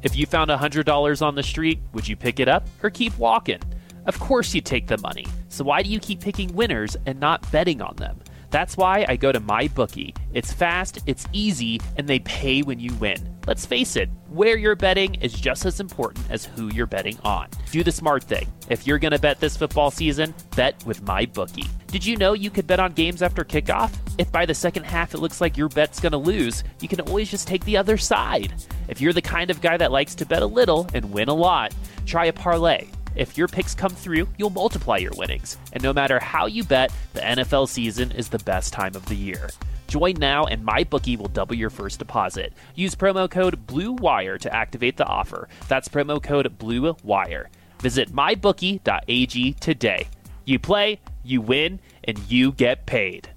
If you found $100 on the street, would you pick it up or keep walking? Of course you take the money. So why do you keep picking winners and not betting on them? That's why I go to MyBookie. It's fast, it's easy, and they pay when you win. Let's face it, where you're betting is just as important as who you're betting on. Do the smart thing. If you're going to bet this football season, bet with MyBookie. Did you know you could bet on games after kickoff? If by the second half it looks like your bet's going to lose, you can always just take the other side. If you're the kind of guy that likes to bet a little and win a lot, try a parlay. If your picks come through, you'll multiply your winnings. And no matter how you bet, the NFL season is the best time of the year. Join now and MyBookie will double your first deposit. Use promo code BLUEWIRE to activate the offer. That's promo code BLUEWIRE. Visit mybookie.ag today. You play, you win, and you get paid.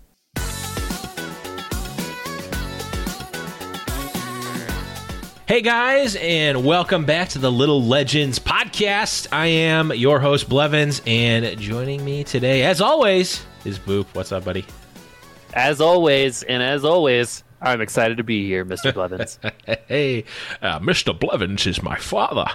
Hey guys, and welcome back to the Little Legends podcast. I am your host Blevins, and joining me today, as always, is Boop. What's up, buddy? As always, and as always, I'm excited to be here, Mr. Blevins. hey, uh, Mr. Blevins is my father.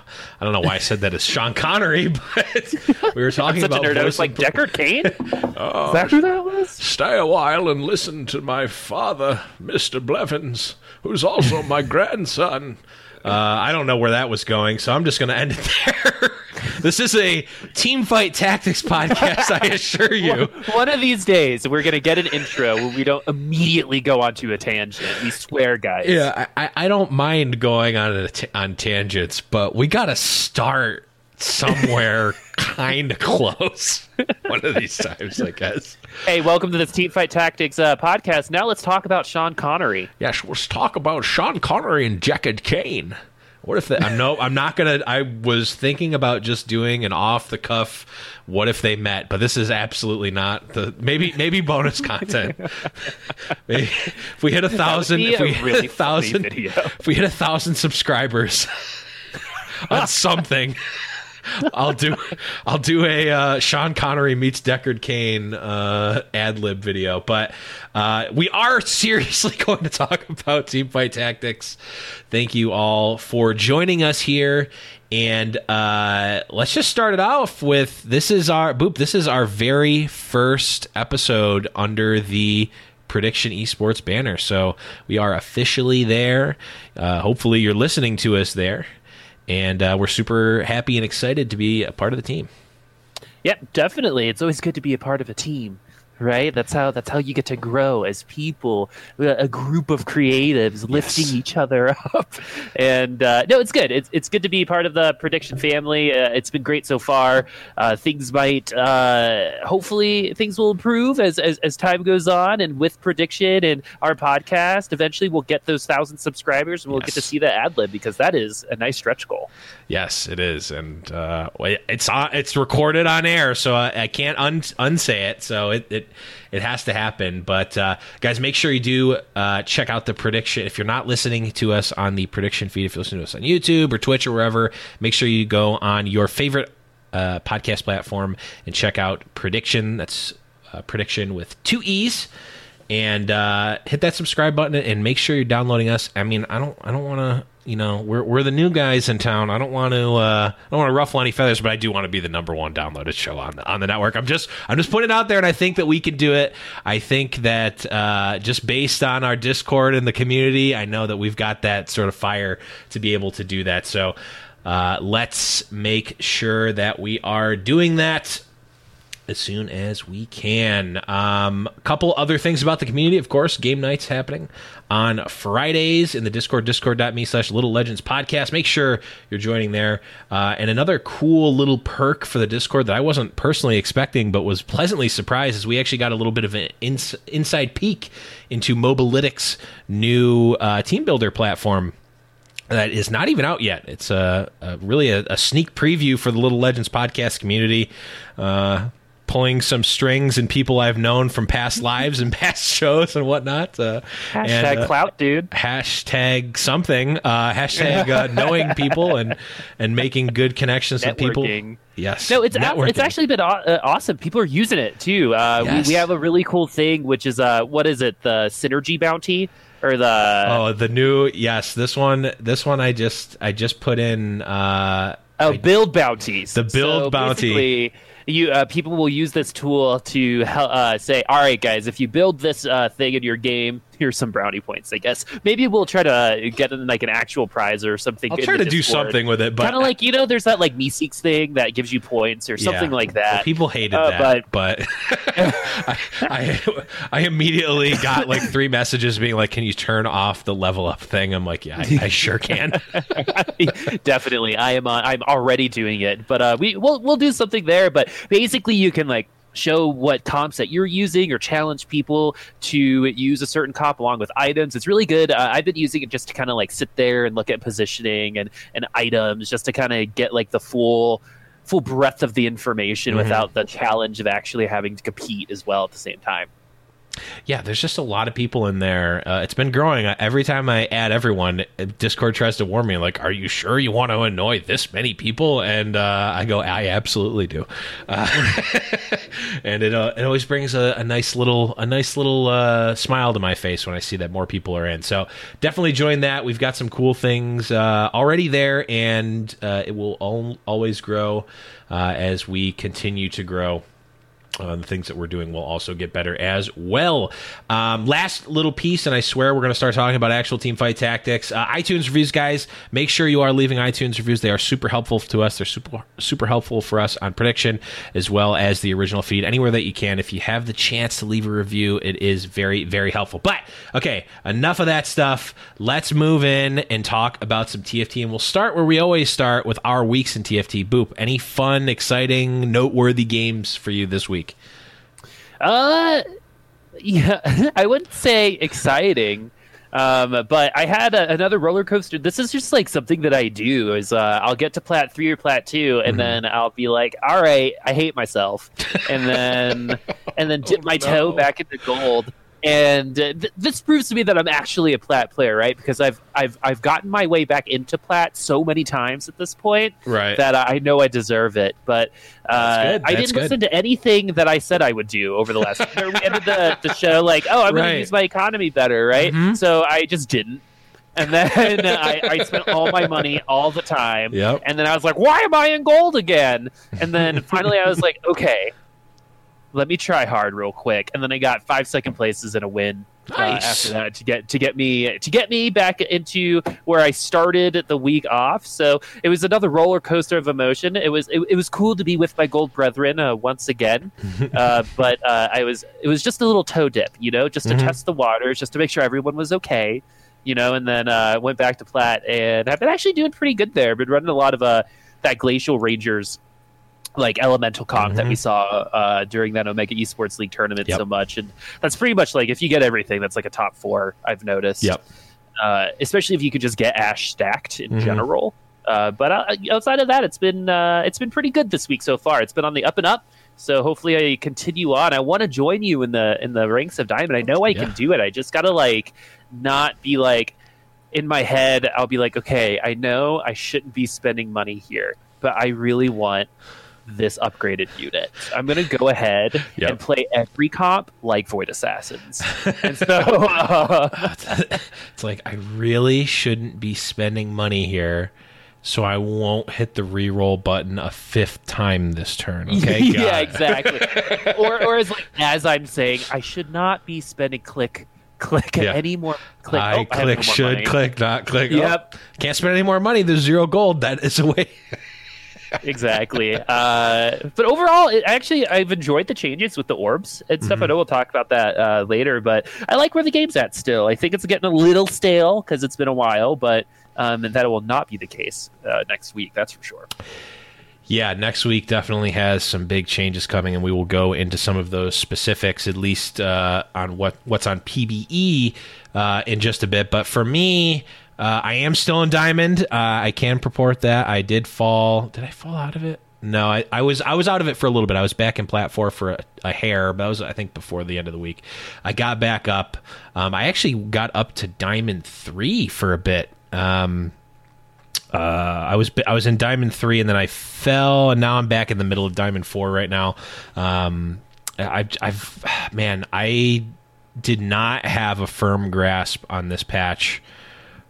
I don't know why I said that as Sean Connery, but we were talking about a nerd. I was like Deckard Cain. is that who that was? Stay a while and listen to my father, Mr. Blevins, who's also my grandson. Uh, I don't know where that was going, so I'm just going to end it there. this is a team fight tactics podcast, I assure you. One of these days, we're gonna get an intro where we don't immediately go onto a tangent. We swear, guys. Yeah, I, I don't mind going on a t- on tangents, but we got to start somewhere kind of close. One of these times, I guess. Hey, welcome to this Team Fight Tactics uh, podcast. Now let's talk about Sean Connery. Yeah, let's talk about Sean Connery and Deckard Cain. What if they, I'm no, I'm not gonna. I was thinking about just doing an off the cuff. What if they met? But this is absolutely not the maybe maybe bonus content. maybe if we hit a thousand, if we a hit really a thousand, video. if we hit a thousand subscribers on something. I'll do I'll do a uh, Sean Connery meets Deckard Cain uh, ad lib video, but uh, we are seriously going to talk about team fight tactics. Thank you all for joining us here, and uh, let's just start it off with this is our boop. This is our very first episode under the prediction esports banner so we are officially there uh, hopefully you're listening to us there and uh, we're super happy and excited to be a part of the team. Yep, definitely. It's always good to be a part of a team. Right? That's how that's how you get to grow as people a group of creatives lifting each other up. And uh, no it's good. It's, it's good to be part of the prediction family. Uh, it's been great so far. Uh, things might uh, hopefully things will improve as, as as time goes on and with prediction and our podcast eventually we'll get those thousand subscribers and we'll Yes. get to see the ad lib because that is a nice stretch goal Yes, it is, and uh, it's it's recorded on air, so I, I can't un- unsay it. So it, it it has to happen. But uh, guys, make sure you do uh, check out the prediction. If you're not listening to us on the prediction feed, if you're listening to us on YouTube or Twitch or wherever, make sure you go on your favorite uh, podcast platform and check out prediction. That's uh, prediction with two e's and uh, hit that subscribe button and make sure you're downloading us. I mean, I don't, I don't want to, you know, we're we're the new guys in town. I don't want to, uh, I don't want to ruffle any feathers, but I do want to be the number one downloaded show on the, on the network. I'm just, I'm just putting it out there, and I think that we can do it. I think that uh, just based on our Discord and the community, I know that we've got that sort of fire to be able to do that. So. Uh, let's make sure that we are doing that as soon as we can. Um, a couple other things about the community, of course, game nights happening on Fridays in the Discord, discord.me slash Little Legends podcast. Make sure you're joining there. Uh, and another cool little perk for the Discord that I wasn't personally expecting, but was pleasantly surprised is we actually got a little bit of an ins- inside peek into Mobalytics' new uh, team builder platform that is not even out yet. It's a, a really a, a sneak preview for the Little Legends podcast community. Uh, pulling some strings and people I've known from past lives and past shows and whatnot. Uh, hashtag and, uh, clout dude hashtag something. Uh, hashtag uh, knowing people and and making good connections with people. Yes. No, it's a- it's actually been aw- uh, awesome. People are using it too. Uh, Yes. we, we have a really cool thing, which is uh, what is it? The synergy bounty or the Oh, the new yes. This one. This one. I just I just put in. Uh, oh, build bounties. The build So bounty. You uh, people will use this tool to uh, say, "All right, guys, if you build this uh, thing in your game, here's some brownie points." I guess maybe we'll try to get in, like an actual prize or something. I'll try to do something with it, but kind of like you know, there's that like MEE6 thing that gives you points or something Yeah. like that. Well, people hated Uh, that, but, I, I I immediately got like three messages being like, "Can you turn off the level up thing?" I'm like, "Yeah, I, I sure can." Definitely, I am. Uh, I'm already doing it, but uh, we we'll we'll do something there. But basically, you can like show what comps that you're using or challenge people to use a certain comp along with items. It's really good. Uh, I've been using it just to kind of like sit there and look at positioning and and items, just to kind of get like the full full breadth of the information Mhm. without the challenge of actually having to compete as well at the same time. Yeah, there's just a lot of people in there. Uh, it's been growing. Every time I add everyone, Discord tries to warn me, like, "Are you sure you want to annoy this many people?" And uh, I go, "I absolutely do." Uh, and it uh, it always brings a, a nice little a nice little uh, smile to my face when I see that more people are in. So definitely join that. We've got some cool things uh, already there, and it will al- always grow as we continue to grow. Uh, the things that we're doing will also get better as well. Um, last little piece, and I swear we're going to start talking about actual team fight tactics. Uh, iTunes reviews, guys. Make sure you are leaving iTunes reviews. They are super helpful to us. They're super super helpful for us on prediction as well as the original feed. Anywhere that you can, if you have the chance to leave a review, it is very very helpful. But okay, enough of that stuff. Let's move in and talk about some TFT, and we'll start where we always start with our weeks in TFT. Boop. Any fun, exciting, noteworthy games for you this week? Uh, yeah, I wouldn't say exciting. Um, but I had a, another roller coaster. This is just like something that I do. Is uh, I'll get to plat three or plat two, and then I'll be like, "All right, I hate myself," and then and then dip my toe back into gold. And uh, th- this proves to me that I'm actually a plat player, right? Because I've I've I've gotten my way back into plat so many times at this point Right. that I know I deserve it. But uh, I didn't good. listen to anything that I said I would do over the last. we ended the, the show like, oh, I'm going to use my economy better, right? Mhm. So I just didn't. And then I, I spent all my money all the time. Yep. And then I was like, why am I in gold again? And then finally I was like, okay, let me try hard real quick. And then I got five second places and a win uh, after that to get to get me to get me back into where I started the week off. So it was another roller coaster of emotion. It was it, it was cool to be with my gold brethren uh, once again, uh, but uh, I was it was just a little toe dip, you know, just to Mhm. test the waters, just to make sure everyone was okay, you know. And then uh, went back to Plat, and I've been actually doing pretty good there. Been running a lot of uh, that Glacial Rangers like elemental comp that we saw uh, during that Omega Esports League tournament Yep. so much, and that's pretty much like if you get everything, that's like a top four. I've noticed. Yep. Uh, especially if you could just get Ashe stacked in Mhm. general. Uh, but uh, outside of that, it's been uh, it's been pretty good this week so far. It's been on the up and up. So hopefully I continue on. I want to join you in the in the ranks of diamond. I know I Yeah. can do it. I just gotta like not be like in my head. I'll be like, okay, I know I shouldn't be spending money here, but I really want this upgraded unit. I'm gonna go ahead Yep. and play every cop like Void Assassins. and so uh, it's like I really shouldn't be spending money here, so I won't hit the reroll button a fifth time this turn. Okay, yeah, exactly. or, or as like as I'm saying, I should not be spending click click Yeah. any more click. I Oh, have no click should money. click not click. Yep. Oh, can't spend any more money. There's zero gold. That is a way. Exactly. Uh, but overall, it, actually, I've enjoyed the changes with the orbs and stuff. Mm-hmm. I know we'll talk about that uh, later, but I like where the game's at still. I think it's getting a little stale because it's been a while, but um, and that will not be the case uh, next week. That's for sure. Yeah, next week definitely has some big changes coming, and we will go into some of those specifics, at least uh, on what what's on PBE uh, in just a bit. But for me, uh, I am still in Diamond. Uh, I can purport that I did fall. Did I fall out of it? No, I, I was I was out of it for a little bit. I was back in Plat Four for a, a hair, but that was I think before the end of the week. I got back up. Um, I actually got up to Diamond Three for a bit. Um, uh, I was I was in Diamond three, and then I fell, and now I'm back in the middle of Diamond four right now. Um, I, I've man, I did not have a firm grasp on this patch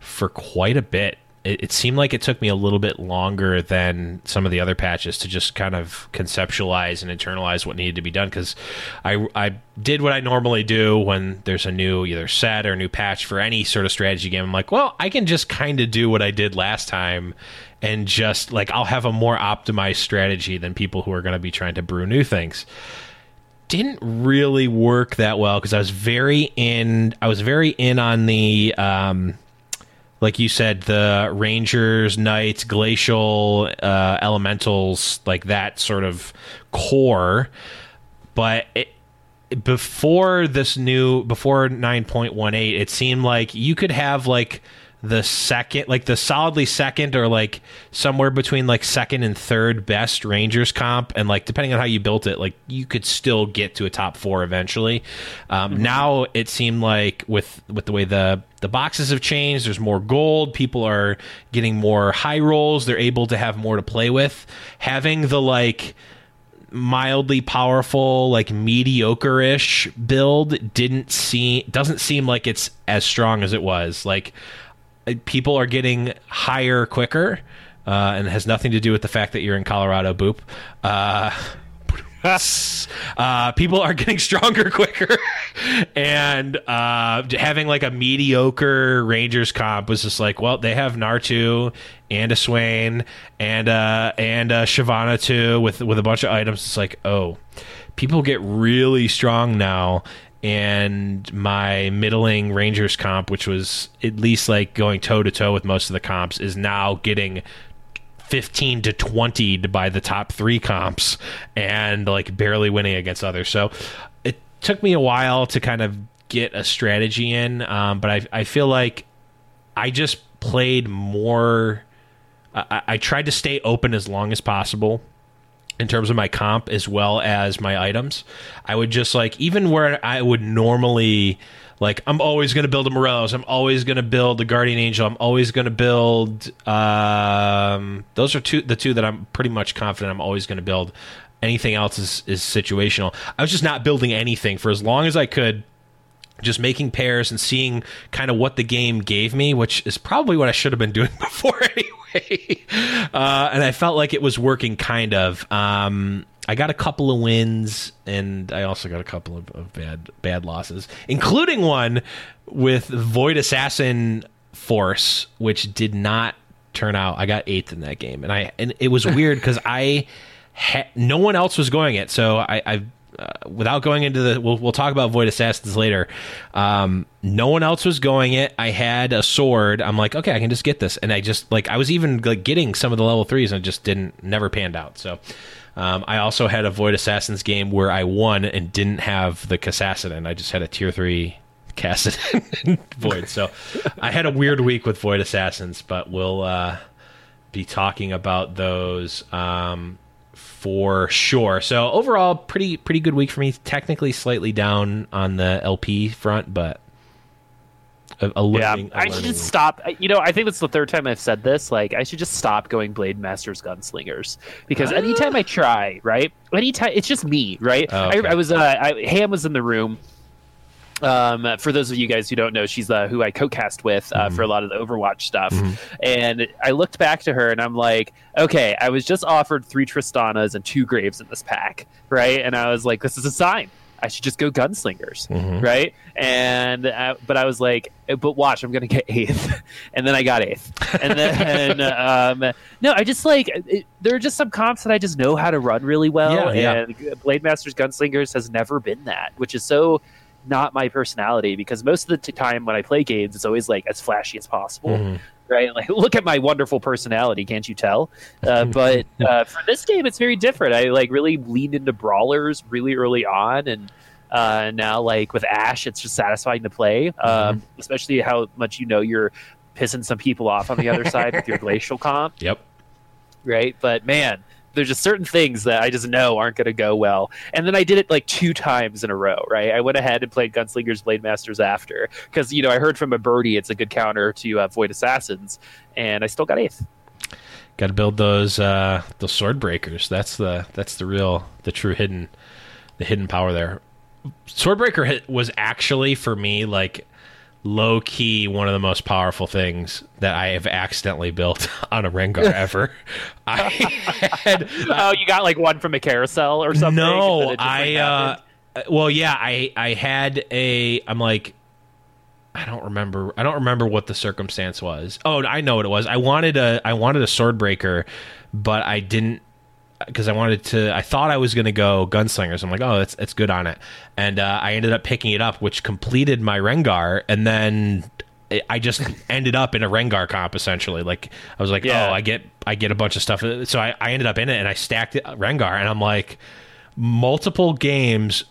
for quite a bit. It, it seemed like it took me a little bit longer than some of the other patches to just kind of conceptualize and internalize what needed to be done because I, I did what I normally do when there's a new either set or new patch for any sort of strategy game. I'm like, well, I can just kind of do what I did last time and just like I'll have a more optimized strategy than people who are going to be trying to brew new things didn't really work that well because I was very in. I was very in on the, um, like you said, the Rangers, Knights, Glacial, uh, Elementals, like that sort of core. But it, before this new, before nine point one eight, it seemed like you could have like the second, like the solidly second, or like somewhere between like second and third best Rangers comp, and like depending on how you built it, like you could still get to a top four eventually. Um, Now it seemed like with with the way the the boxes have changed, there's more gold. People are getting more high rolls. They're able to have more to play with. Having the like mildly powerful like mediocre-ish build didn't seem doesn't seem like it's as strong as it was like people are getting higher quicker uh, and it has nothing to do with the fact that you're in colorado boop. Uh, uh, people are getting stronger quicker. And uh, having like a mediocre rangers comp was just like well they have nartu and a swain and uh and uh Shyvana too with with a bunch of items. It's like oh people get really strong now and my middling rangers comp which was at least like going toe to toe with most of the comps is now getting 15 to 20 by the top three comps and like barely winning against others. So it took me a while to kind of get a strategy in, um, but I, I feel like I just played more. I, I tried to stay open as long as possible in terms of my comp as well as my items. I would just like even where I would normally like I'm always going to build a Morelos, I'm always going to build a Guardian Angel, I'm always going to build um those are two the two that I'm pretty much confident I'm always going to build. Anything else is is situational. I was just not building anything for as long as I could just making pairs and seeing kind of what the game gave me, which is probably what I should have been doing before anyway. Uh, and I felt like it was working kind of. Um, I got a couple of wins, and I also got a couple of, of bad bad losses, including one with Void Assassin Force, which did not turn out. I got eighth in that game, and I and it was weird because I ha- no one else was going it, so I. I uh, without going into the, we'll, we'll talk about Void Assassins later. Um, no one else was going it. I had a sword. I'm like, okay, I can just get this, and I just like I was even like getting some of the level threes, and it just didn't never panned out. So um, I also had a Void Assassins game where I won and didn't have the Kassadin. I just had a tier three Kassadin Void. So I had a weird week with Void Assassins, but we'll uh, be talking about those um, for sure. So overall, pretty pretty good week for me. Technically, slightly down on the LP front, but a, a Yeah, learning, should just stop. You know, I think that's the third time I've said this. Like, I should just stop going Blade Masters Gunslingers because anytime I try, right? Anytime it's just me, right? Oh, okay. I, I was, uh, I, Ham was in the room. Um, for those of you guys who don't know, she's uh, who I co-cast with uh, Mm-hmm. for a lot of the Overwatch stuff. And I looked back to her and I'm like, okay, I was just offered three Tristanas and two Graves in this pack, right? And I was like, this is a sign. I should just go gunslingers, Mm-hmm. right? And uh, but I was like, but watch, I'm gonna get eighth, and then I got eighth, and then um, no, I just like it, there are just some comps that I just know how to run really well, Yeah, yeah. and Blade Masters Gunslingers has never been that, which is so not my personality because most of the t- time when I play games, it's always like as flashy as possible. Mhm. Right, like look at my wonderful personality, can't you tell? Uh, but uh, for this game, it's very different. I like really leaned into brawlers really early on, and uh, now like with Ashe, it's just satisfying to play. Um, especially how much you know you're pissing some people off on the other side with your glacial comp Yep. right? But man, there's just certain things that I just know aren't going to go well. And then I did it like two times in a row, right? I went ahead and played Gunslingers Blade Masters after because you know I heard from a birdie it's a good counter to uh, Void Assassins, and I still got eighth. Got to build those uh, those sword breakers. That's the that's the real the true hidden the hidden power there. Swordbreaker was actually for me like low key one of the most powerful things that I have accidentally built on a Rengar ever. I had oh, you got like one from a carousel or something? no, just, like, I uh, well, yeah, I I had a. I'm like, I don't remember. I don't remember what the circumstance was. Oh, I know what it was. I wanted a I wanted a sword breaker, but I didn't because I wanted to. I thought I was going to go gunslingers. I'm like, oh, that's that's good on it, and uh, I ended up picking it up, which completed my Rengar, and then. I just ended up in a Rengar comp essentially. Like I was like, Yeah. oh, I get I get a bunch of stuff. So I, I ended up in it and I stacked it, Rengar, and I'm like, multiple games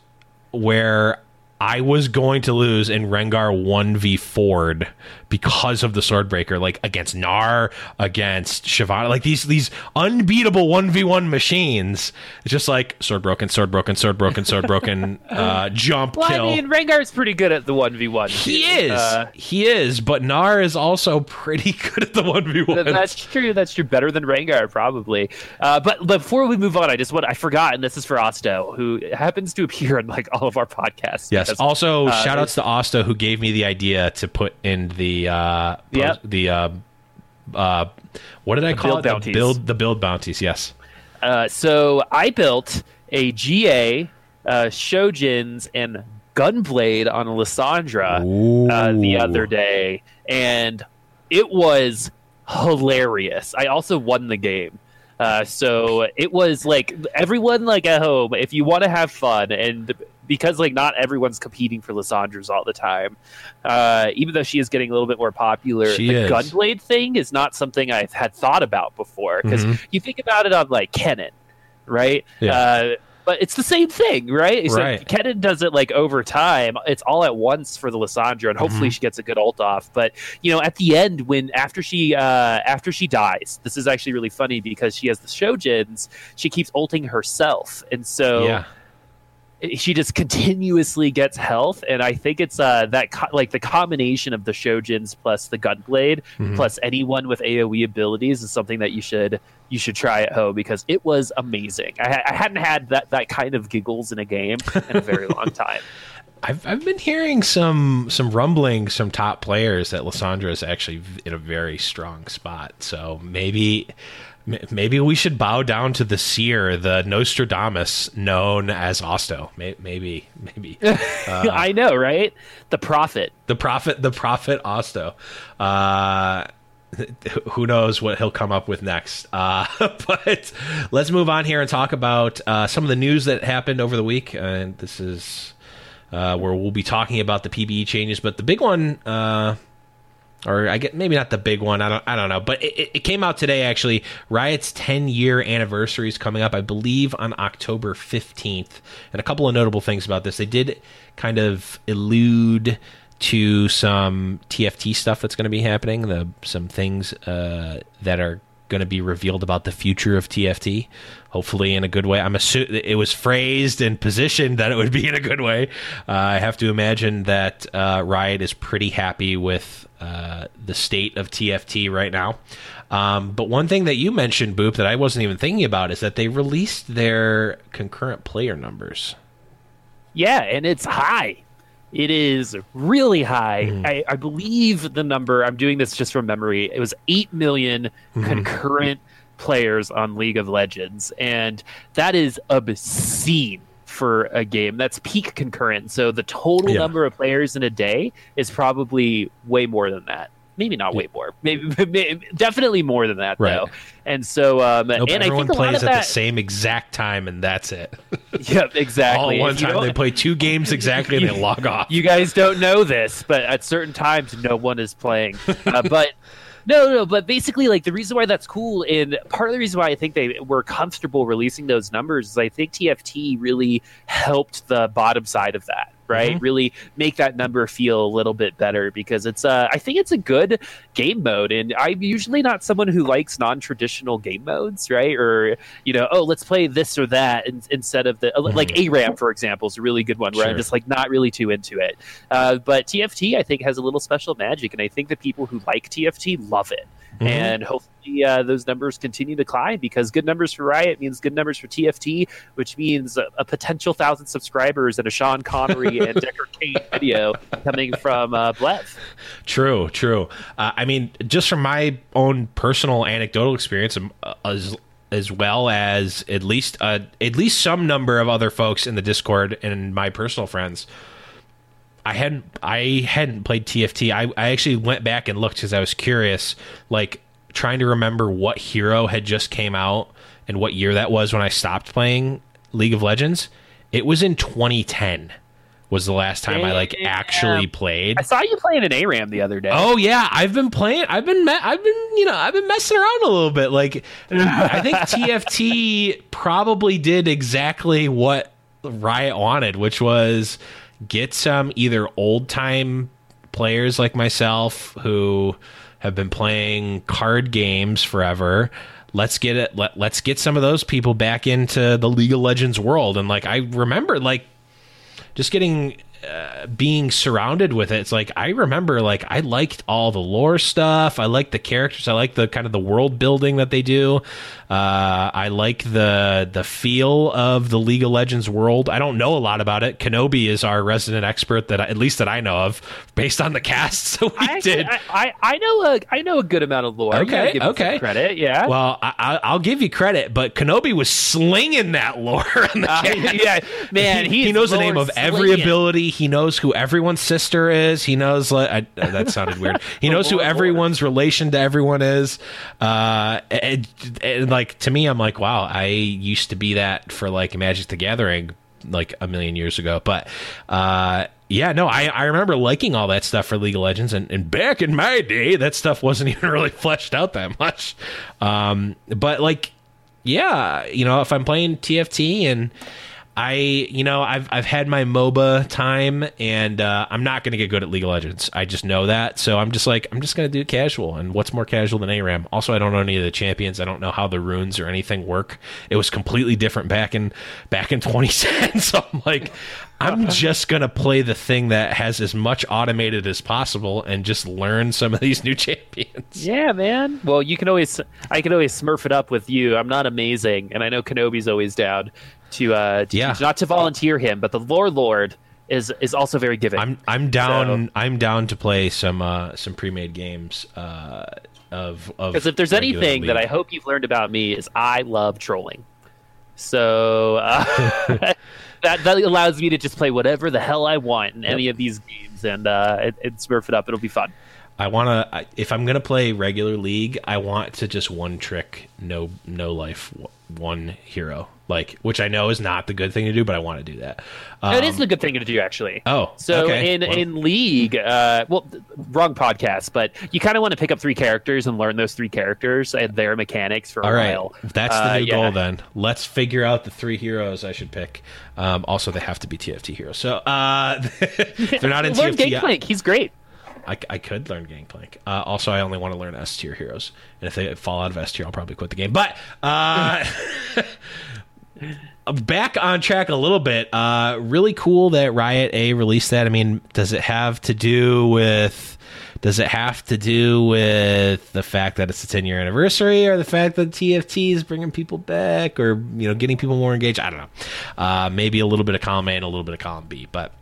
where I was going to lose in Rengar 1v Ford because of the Swordbreaker, like against Gnar, against Shyvana, like these these unbeatable 1v1 machines. It's just like sword broken, sword broken, sword broken, sword broken, uh, jump, Well, kill. I mean, Rengar's pretty good at the one v one. he is, he is, but Gnar is also pretty good at the 1v1. That's true. That's true. Better than Rengar, probably. Uh, but before we move on, I just want I forgot, and this is for Osto, who happens to appear in like all of our podcasts. Yes. Because- Also, uh, shout outs to Osta who gave me the idea to put in the uh, Yep. the uh, uh, what did I call build it? bounties. The build the build bounties. Yes. Uh, so I built a GA, uh, Shojins, and Gunblade on Lissandra uh, the other day, and it was hilarious. I also won the game. Uh, so it was like everyone like at home, if you want to have fun and because like not everyone's competing for Lissandras all the time, uh, even though she is getting a little bit more popular, She the is. Gunblade thing is not something I've had thought about before because Mhm. you think about it on like Kennen, right? Yeah. Uh, but it's the same thing, right? Except Right. Kennen does it like over time. It's all at once for the Lissandra, and hopefully Mhm. she gets a good ult off. But you know, at the end, when after she uh, after she dies, this is actually really funny because she has the Shojins. She keeps ulting herself, and so yeah. She just continuously gets health and i think it's uh that co- like the combination of the shojins plus the gunblade Mhm. plus anyone with aoe abilities is something that you should you should try at home because it was amazing i, I hadn't had that that kind of giggles in a game in a very long time I've I've been hearing some some rumblings from top players that Lissandra is actually in a very strong spot. So maybe Maybe we should bow down to the seer, the Nostradamus, known as Osto. Maybe, maybe. Uh, I know, right? The prophet, the prophet, the prophet Osto. Uh, who knows what he'll come up with next? Uh, but let's move on here and talk about uh, some of the news that happened over the week. And this is uh, where we'll be talking about the PBE changes. But the big one uh, or I get maybe not the big one. I don't I don't know, but it, it came out today actually. Riot's 10 year anniversary is coming up, I believe, on October 15th. And a couple of notable things about this, they did kind of allude to some TFT stuff that's going to be happening. The some things uh, that are going to be revealed about the future of TFT. Hopefully, in a good way. I'm assuming it was phrased and positioned that it would be in a good way. Uh, I have to imagine that uh, Riot is pretty happy with uh, the state of TFT right now. Um, but one thing that you mentioned, Boop, that I wasn't even thinking about is that they released their concurrent player numbers. Yeah, and it's high. It is really high. Mm. I, I, believe the number, I'm doing this just from memory, it was 8 million mm. concurrent players on League of Legends. And that is obscene for a game. That's peak concurrent. So the total yeah. number of players in a day is probably way more than that maybe not way more, maybe, maybe definitely more than that right. though. And so, um, nope, and everyone I think plays at that, the same exact time, and that's it. yep, exactly. All one time they play two games exactly, and they log off. You guys don't know this, but at certain times, no one is playing. Uh, but no, no, but basically, like the reason why that's cool, and part of the reason why I think they were comfortable releasing those numbers is I think TFT really helped the bottom side of that right? Mm-hmm. Really make that number feel a little bit better because it's uh I think it's a good game mode and I'm usually not someone who likes non-traditional game modes, right? Or you know, oh, let's play this or that in, instead of the mm-hmm. like ARAM for example is a really good one where sure. I'm just like not really too into it. Uh, but TFT I think has a little special magic and I think the people who like TFT love it. Mm-hmm. And hopefully uh, those numbers continue to climb because good numbers for Riot means good numbers for TFT, which means a, a potential thousand subscribers and a Sean Connery and Decker Kane video coming from uh, Blev. True, true. Uh, I mean, just from my own personal anecdotal experience, um, uh, as as well as at least uh, at least some number of other folks in the Discord and my personal friends. I hadn't I hadn't played TFT. I, I actually went back and looked because I was curious, like trying to remember what hero had just came out and what year that was when I stopped playing League of Legends. It was in 2010 was the last time I like actually played. I saw you playing an ARAM the other day. Oh yeah, I've been playing. I've been me- I've been you know I've been messing around a little bit. Like I think TFT probably did exactly what Riot wanted, which was get some either old time players like myself who have been playing card games forever. Let's get it let, let's get some of those people back into the league of legends world. And like i remember like just getting uh, being surrounded with it, it's like I remember like I liked all the lore stuff. I like the characters. I like the kind of the world building that they do. Uh, I like the the feel of the League of Legends world. I don't know a lot about it. Kenobi is our resident expert that at least that I know of, based on the casts that we I did. I, I, I, know a I know a good amount of lore. Okay, okay, credit. Yeah. Well, I, will give you credit, but Kenobi was slinging that lore. Uh, yeah, man, he, he knows the name of every ability. He knows who everyone's sister is. He knows like I, that sounded weird. He knows who everyone's relation to everyone is. Uh, and, and like to me, I'm like, wow, I used to be that for like Magic the Gathering like a million years ago. But uh, yeah, no, I, I remember liking all that stuff for League of Legends, and, and back in my day, that stuff wasn't even really fleshed out that much. Um, but like, yeah, you know, if I'm playing TFT and I, you know, I've I've had my MOBA time, and uh, I'm not going to get good at League of Legends. I just know that, so I'm just like, I'm just going to do casual. And what's more casual than ARAM? Also, I don't know any of the champions. I don't know how the runes or anything work. It was completely different back in back in 2010. So I'm like, I'm just going to play the thing that has as much automated as possible and just learn some of these new champions. Yeah, man. Well, you can always, I can always smurf it up with you. I'm not amazing, and I know Kenobi's always down to, uh, to yeah. not to volunteer him, but the lore lord is is also very giving. I'm I'm down. So, I'm down to play some uh, some pre-made games. Uh, of of because if there's anything league. that I hope you've learned about me is I love trolling. So uh, that that allows me to just play whatever the hell I want in yep. any of these games and uh, it, it smurf it up. It'll be fun. I want to. If I'm gonna play regular league, I want to just one trick, no no life, one hero. Like, which I know is not the good thing to do, but I want to do that. Um, it is the good thing to do, actually. Oh, so okay. in well. in league, uh, well, wrong podcast, but you kind of want to pick up three characters and learn those three characters and their mechanics for a All right. while. That's the uh, new yeah. goal. Then let's figure out the three heroes I should pick. Um, also, they have to be TFT heroes. So uh, they're not in Learn TFT. Gangplank. He's great. I, I could learn Gangplank. Uh, also, I only want to learn S tier heroes, and if they fall out of S tier, I'll probably quit the game. But uh, back on track a little bit. Uh, really cool that Riot A released that. I mean, does it have to do with? Does it have to do with the fact that it's a 10 year anniversary, or the fact that TFT is bringing people back, or you know, getting people more engaged? I don't know. Uh, maybe a little bit of column A and a little bit of column B, but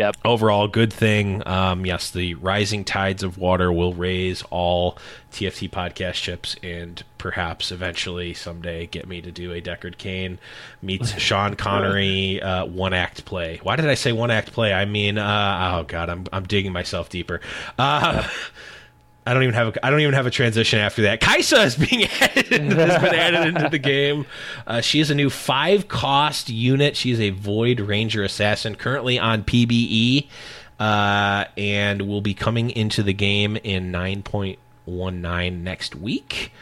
Yep. Overall, good thing. Um, yes, the rising tides of water will raise all TFT podcast ships and perhaps eventually someday get me to do a Deckard Cain meets Sean Connery uh, one act play. Why did I say one act play? I mean, uh, oh god, I'm I'm digging myself deeper. Uh, I don't even have a, I don't even have a transition after that. Kai'Sa is being added has been added into the game. Uh, she is a new five cost unit. She's a Void Ranger assassin currently on PBE, uh, and will be coming into the game in nine point one nine next week.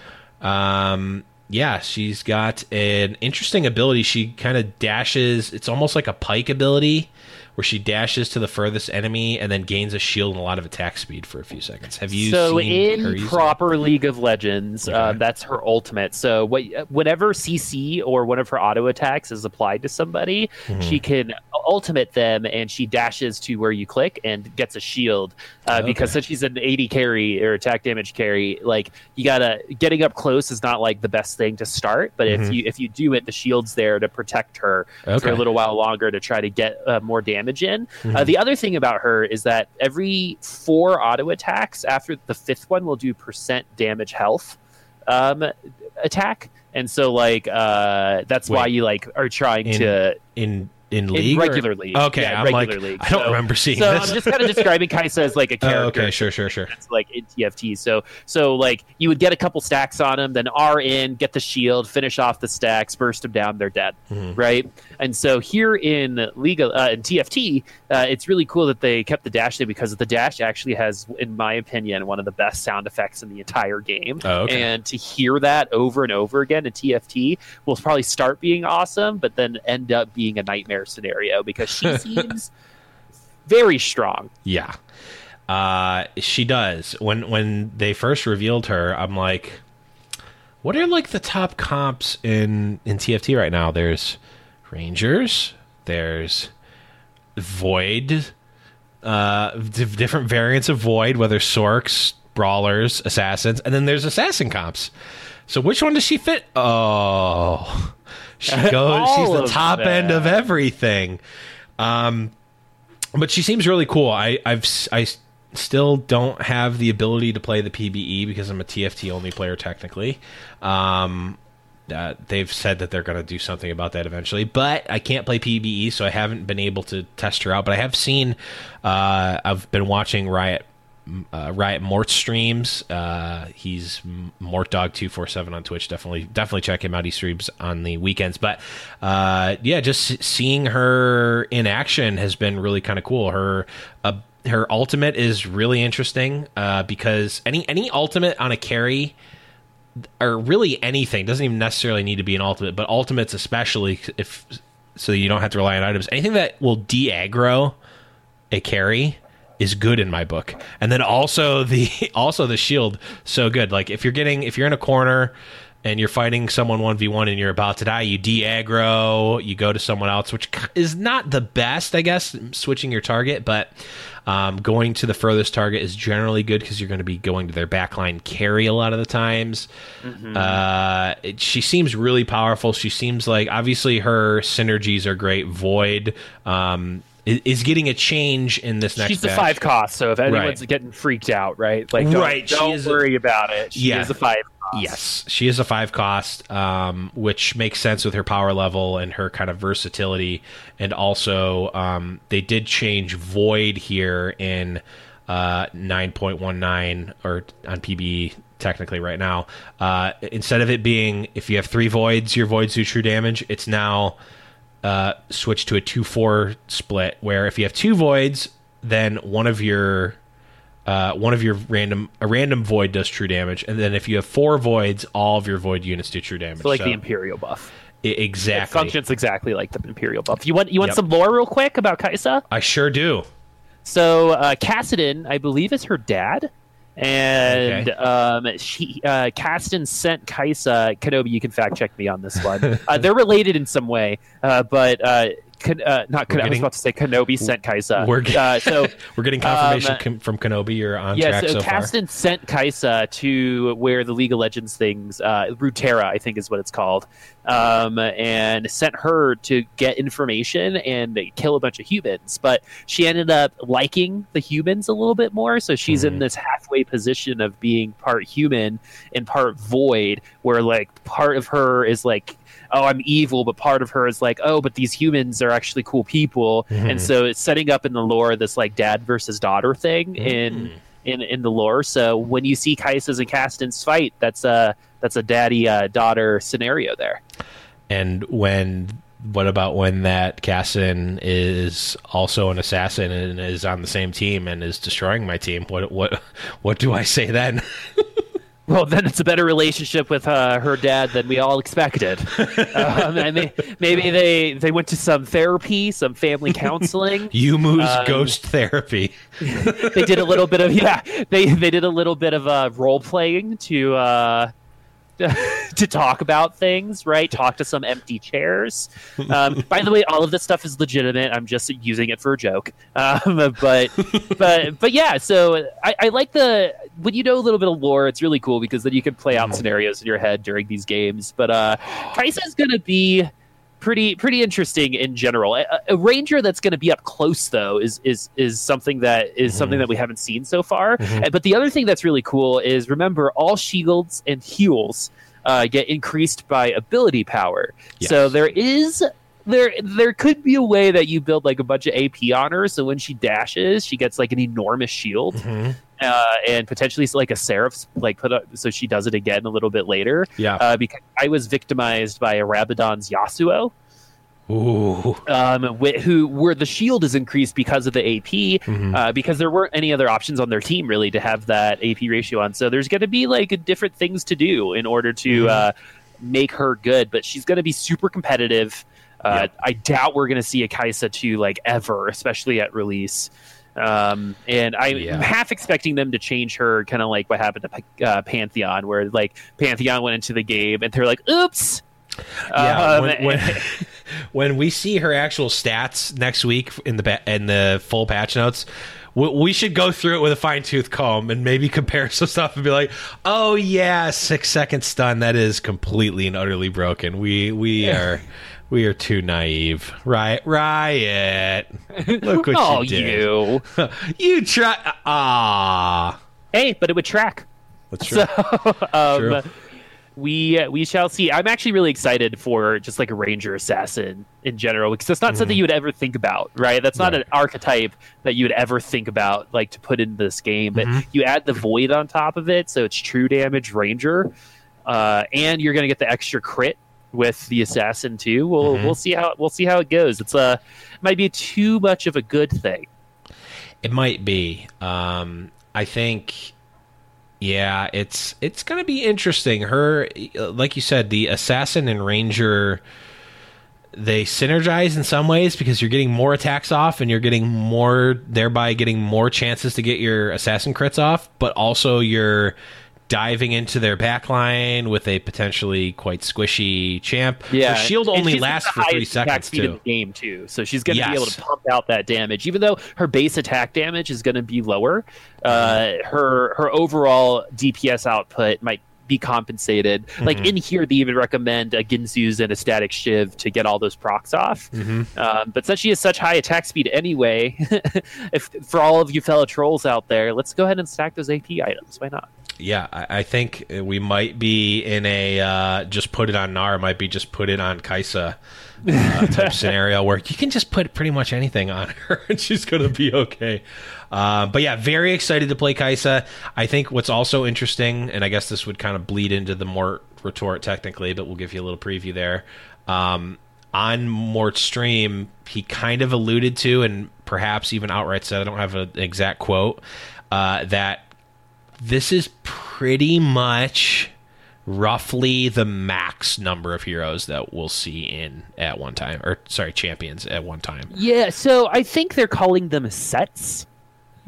Um, yeah, she's got an interesting ability. She kind of dashes. It's almost like a Pyke ability where she dashes to the furthest enemy and then gains a shield and a lot of attack speed for a few seconds. Have you so in proper League of Legends? Okay. Uh, that's her ultimate. So what, whenever CC or one of her auto attacks is applied to somebody, mm-hmm. she can ultimate them and she dashes to where you click and gets a shield. Uh, okay. Because since she's an AD carry or attack damage carry, like you gotta getting up close is not like the best thing to start. But mm-hmm. if you if you do it, the shield's there to protect her okay. for a little while longer to try to get uh, more damage damage in. Uh, mm-hmm. Uh, the other thing about her is that every four auto attacks after the fifth one will do percent damage health um, attack, and so like uh, that's Wait, why you like are trying in, to in in league in regular or? league. Okay, yeah, I'm regular like, league. I don't so, remember seeing so this. I'm just kind of describing Kai'Sa as like a character. Oh, okay, sure, sure, sure. That's like in TFT. So so like you would get a couple stacks on them, then R in, get the shield, finish off the stacks, burst them down, they're dead, mm-hmm. right? And so here in League uh, in TFT, uh, it's really cool that they kept the dash there because the dash actually has, in my opinion, one of the best sound effects in the entire game. Oh, okay. And to hear that over and over again in TFT will probably start being awesome, but then end up being a nightmare scenario because because she seems very strong. Yeah. Uh, she does. When when they first revealed her, I'm like, what are like the top comps in in TFT right now? There's Rangers, there's Void, uh, d- different variants of Void, whether Sorcs, Brawlers, Assassins, and then there's Assassin comps. So which one does she fit? Oh, she goes. she's the top end of everything. Um, but she seems really cool. I I've I still don't have the ability to play the PBE because I'm a TFT only player technically. Um, they've said that they're going to do something about that eventually, but I can't play PBE, so I haven't been able to test her out. But I have seen, uh, I've been watching Riot uh, Riot Mort streams. Uh, he's Mort Dog two four seven on Twitch. Definitely, definitely check him out. He streams on the weekends. But uh, yeah, just seeing her in action has been really kind of cool. Her uh, her ultimate is really interesting because any any ultimate on a carry or really anything doesn't even necessarily need to be an ultimate, but ultimates especially if so you don't have to rely on items. Anything that will de aggro a carry is good in my book. And then also the also the shield so good. Like if you're getting if you're in a corner and you're fighting someone 1v1 and you're about to die, you de-aggro, you go to someone else, which is not the best, I guess, switching your target, but um, going to the furthest target is generally good because you're going to be going to their backline carry a lot of the times. Mm-hmm. Uh, it, she seems really powerful. She seems like, obviously, her synergies are great. Void, um, is, is getting a change in this next. She's the five cost, so if anyone's Right. getting freaked out, right? Like, don't, Right, she don't is a- worry about it. She Yeah. is a five cost. Yes, she is a five cost, um, which makes sense with her power level and her kind of versatility. And also, um, they did change Void here in uh, 9.19 or on PB technically right now. Uh, instead of it being if you have three voids, your voids do true damage, it's now uh, switched to a 2 4 split where if you have two voids, then one of your uh, one of your random a random void does true damage, and then if you have four voids, all of your void units do true damage. So like So- the Imperial buff. I- It exactly. functions exactly like the Imperial buff. You want you want Yep. some lore real quick about Kai'Sa? I sure do. So uh, Kassadin, I believe, is her dad, and Okay. um, she uh, sent Kai'Sa. Kenobi, you can fact check me on this one. uh, they're related in some way, uh, but uh, uh, not. Ken- I was about to say Kenobi sent Kai'Sa. We're uh, so We're getting confirmation Um, from Kenobi. You're on yeah, track so, so far. Kassadin sent Kai'Sa to where the League of Legends things, uh, Runeterra, I think is what it's called, um, and sent her to get information and kill a bunch of humans. But she ended up liking the humans a little bit more, so she's in Mhm. this halfway position of being part human and part void, where like part of her is like. Oh, I'm evil, but part of her is like, oh, but these humans are actually cool people, and Mhm. so it's setting up in the lore this like dad versus daughter thing Mm. in in in the lore. So when you see Kai'Sa's and Kassadin's fight, that's a that's a daddy uh, daughter scenario there. And when what about when that Kassadin is also an assassin and is on the same team and is destroying my team? What what what do I say then? Well, then it's a better relationship with uh, her dad than we all expected. um, I mean, maybe they they went to some therapy, some family counseling. Youmuu's Um, ghost therapy. they did a little bit of yeah, they they did a little bit of uh, role playing to. Uh, to talk about things, right? Talk to some empty chairs. Um, by the way, all of this stuff is legitimate. I'm just using it for a joke. Um, but but but yeah. So I, I like the when you know a little bit of lore, it's really cool because then you can play out scenarios in your head during these games. But uh, Kai'Sa is going to be pretty pretty interesting in general. A, a ranger that's going to be up close though is is is something that is something that we haven't seen so far. And- But the other thing that's really cool is remember all shields and heals uh, get increased by ability power. So there is there there could be a way that you build like a bunch of AP on her, so when she dashes, she gets like an enormous shield, Mhm. Uh, and potentially like a seraph like put up so she does it again a little bit later. Yeah. Uh, because I was victimized by a Rabadon's Yasuo, Ooh. um, wh- who where the shield is increased because of the AP, Mhm. uh, because there weren't any other options on their team really to have that AP ratio on. So there's going to be like different things to do in order to Mhm. uh, make her good. But she's going to be super competitive. Uh. I doubt we're going to see a Kai'Sa 2 like ever, especially at release. Um, and I'm Yeah. half expecting them to change her, kind of like what happened to uh, Pantheon, where like Pantheon went into the game and they're like, "Oops." Yeah, Um, when, when, when we see her actual stats next week in the in the full patch notes, we, we should go through it with a fine tooth comb and maybe compare some stuff and be like, "Oh yeah, six second stun that is completely and utterly broken." We we are we are too naive, Riot, Riot, look what oh, you did. you. You try. Ah, Hey, but it would track. that's true. So, um, True. we uh, we shall see. I'm actually really excited for just like a ranger assassin in general because that's not something you would ever think about, right? That's not Mm-hmm. Right. an archetype that you would ever think about like to put in this game. But Mhm. you add the void on top of it, so it's true damage ranger, uh, and you're gonna get the extra crit with the assassin too. We'll Mhm. we'll see how we'll see how it goes. It's a might be too much of a good thing. It might be. Um, I think. Yeah, it's it's gonna be interesting. Her, like you said, the assassin and ranger, they synergize in some ways because you're getting more attacks off and you're getting more, thereby getting more chances to get your assassin crits off. But also you're diving into their backline with a potentially quite squishy champ. Yeah, Her shield only lasts for three seconds too. the game too, so she's going to be able to pump out that damage. Even though her base attack damage is going to be lower, uh, Mm-hmm. her her overall DPS output might be compensated. Mm-hmm. Like in here, they even recommend a Guinsoo's and a Static Shiv to get all those procs off. Mm-hmm. Um, but since she has such high attack speed anyway, if for all of you fellow trolls out there, let's go ahead and stack those AP items. Why not? Yeah, I, I think we might be in a uh, just put it on Gnar, might be just put it on Kai'Sa uh, type scenario where you can just put pretty much anything on her and she's going to be okay. Uh, but yeah, very excited to play Kai'Sa. I think what's also interesting, and I guess this would kind of bleed into the Mort retort technically, but we'll give you a little preview there. Um, on Mort's stream, he kind of alluded to, and perhaps even outright said, I don't have an exact quote, uh, that this is pretty much roughly the max number of heroes that we'll see in at one time or sorry champions at one time. Yeah so i think they're calling them sets.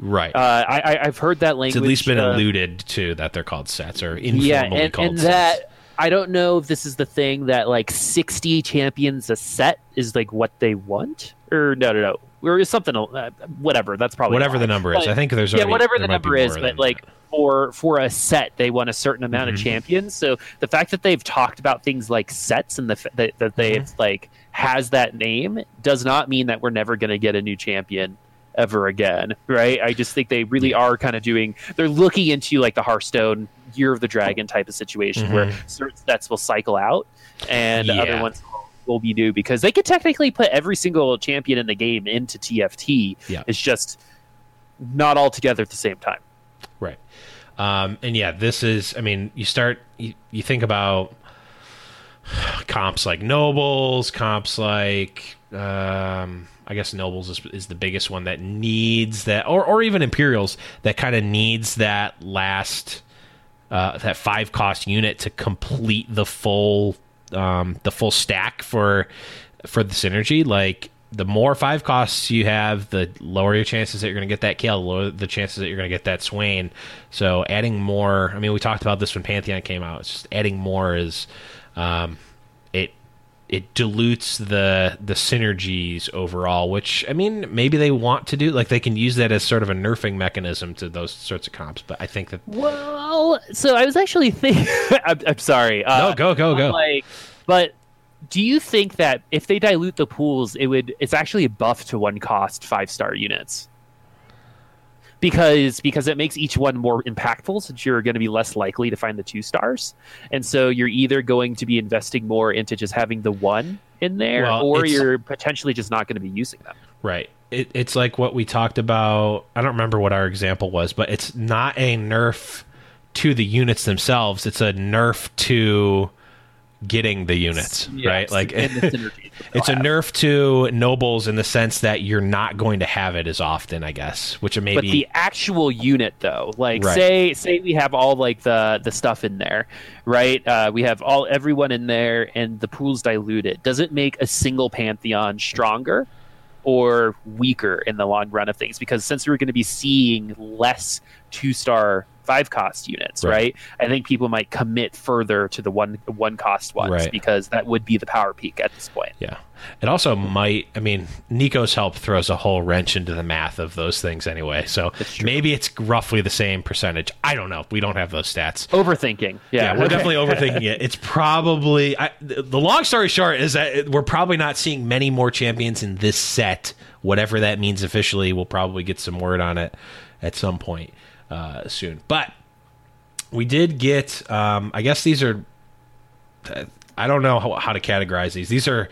Right. Uh, I, have heard that language it's at least been uh, alluded to that they're called sets or informally yeah, and, called and sets. that i don't know if this is the thing that like 60 champions a set is like what they want or no no no or something uh, whatever that's probably whatever the number is i think there's a yeah whatever the number is but like that for for a set they want a certain amount mm-hmm. of champions so the fact that they've talked about things like sets and the that, that they mm-hmm. like has that name does not mean that we're never going to get a new champion ever again right i just think they really are kind of doing they're looking into like the hearthstone year of the dragon type of situation mm-hmm. where certain sets will cycle out and yeah. other ones will be new because they could technically put every single champion in the game into tft yeah. it's just not all together at the same time. Right. Um, and yeah, this is, I mean, you start, you, you think about comps like Nobles, comps like, um, I guess Nobles is, is the biggest one that needs that, or, or even Imperials that kind of needs that last, uh, that five cost unit to complete the full, um, the full stack for, for the synergy. Like, the more five costs you have, the lower your chances that you're going to get that kill, the lower the chances that you're going to get that Swain. So adding more, I mean, we talked about this when Pantheon came out. It's just adding more is, um, it dilutes the the synergies overall. Which I mean, maybe they want to do, like they can use that as sort of a nerfing mechanism to those sorts of comps. But I think that well, so I was actually thinking. I'm, I'm, sorry. Uh, no, go go go. Like, but do you think that if they dilute the pools, it would it's actually a buff to one cost five star units? Because because it makes each one more impactful since you're going to be less likely to find the two stars. And so you're either going to be investing more into just having the one in there well, or you're potentially just not going to be using them. Right. It, it's like what we talked about. I don't remember what our example was, but it's not a nerf to the units themselves. It's a nerf to getting the units, yes, right? Like it's a nerf to nobles in the sense that you're not going to have it as often, I guess. Which maybe But the actual unit though, like right. say say we have all like the the stuff in there, right? Uh, we have all everyone in there and the pool's diluted. Does it make a single pantheon stronger? Or weaker in the long run of things because since we're going to be seeing less two star five cost units, right. right. I think people might commit further to the one one cost ones right. because that would be the power peak at this point. Yeah. It also might I mean, Neeko's help throws a whole wrench into the math of those things anyway. So maybe it's roughly the same percentage. I don't know. We don't have those stats. Overthinking. Yeah. yeah we're definitely overthinking it. It's probably I, the long story short is that we're probably not seeing many more champions in this set. Whatever that means officially, we'll probably get some word on it at some point uh, soon. But we did get, um, I guess these are, I don't know how, how, to categorize these. These are,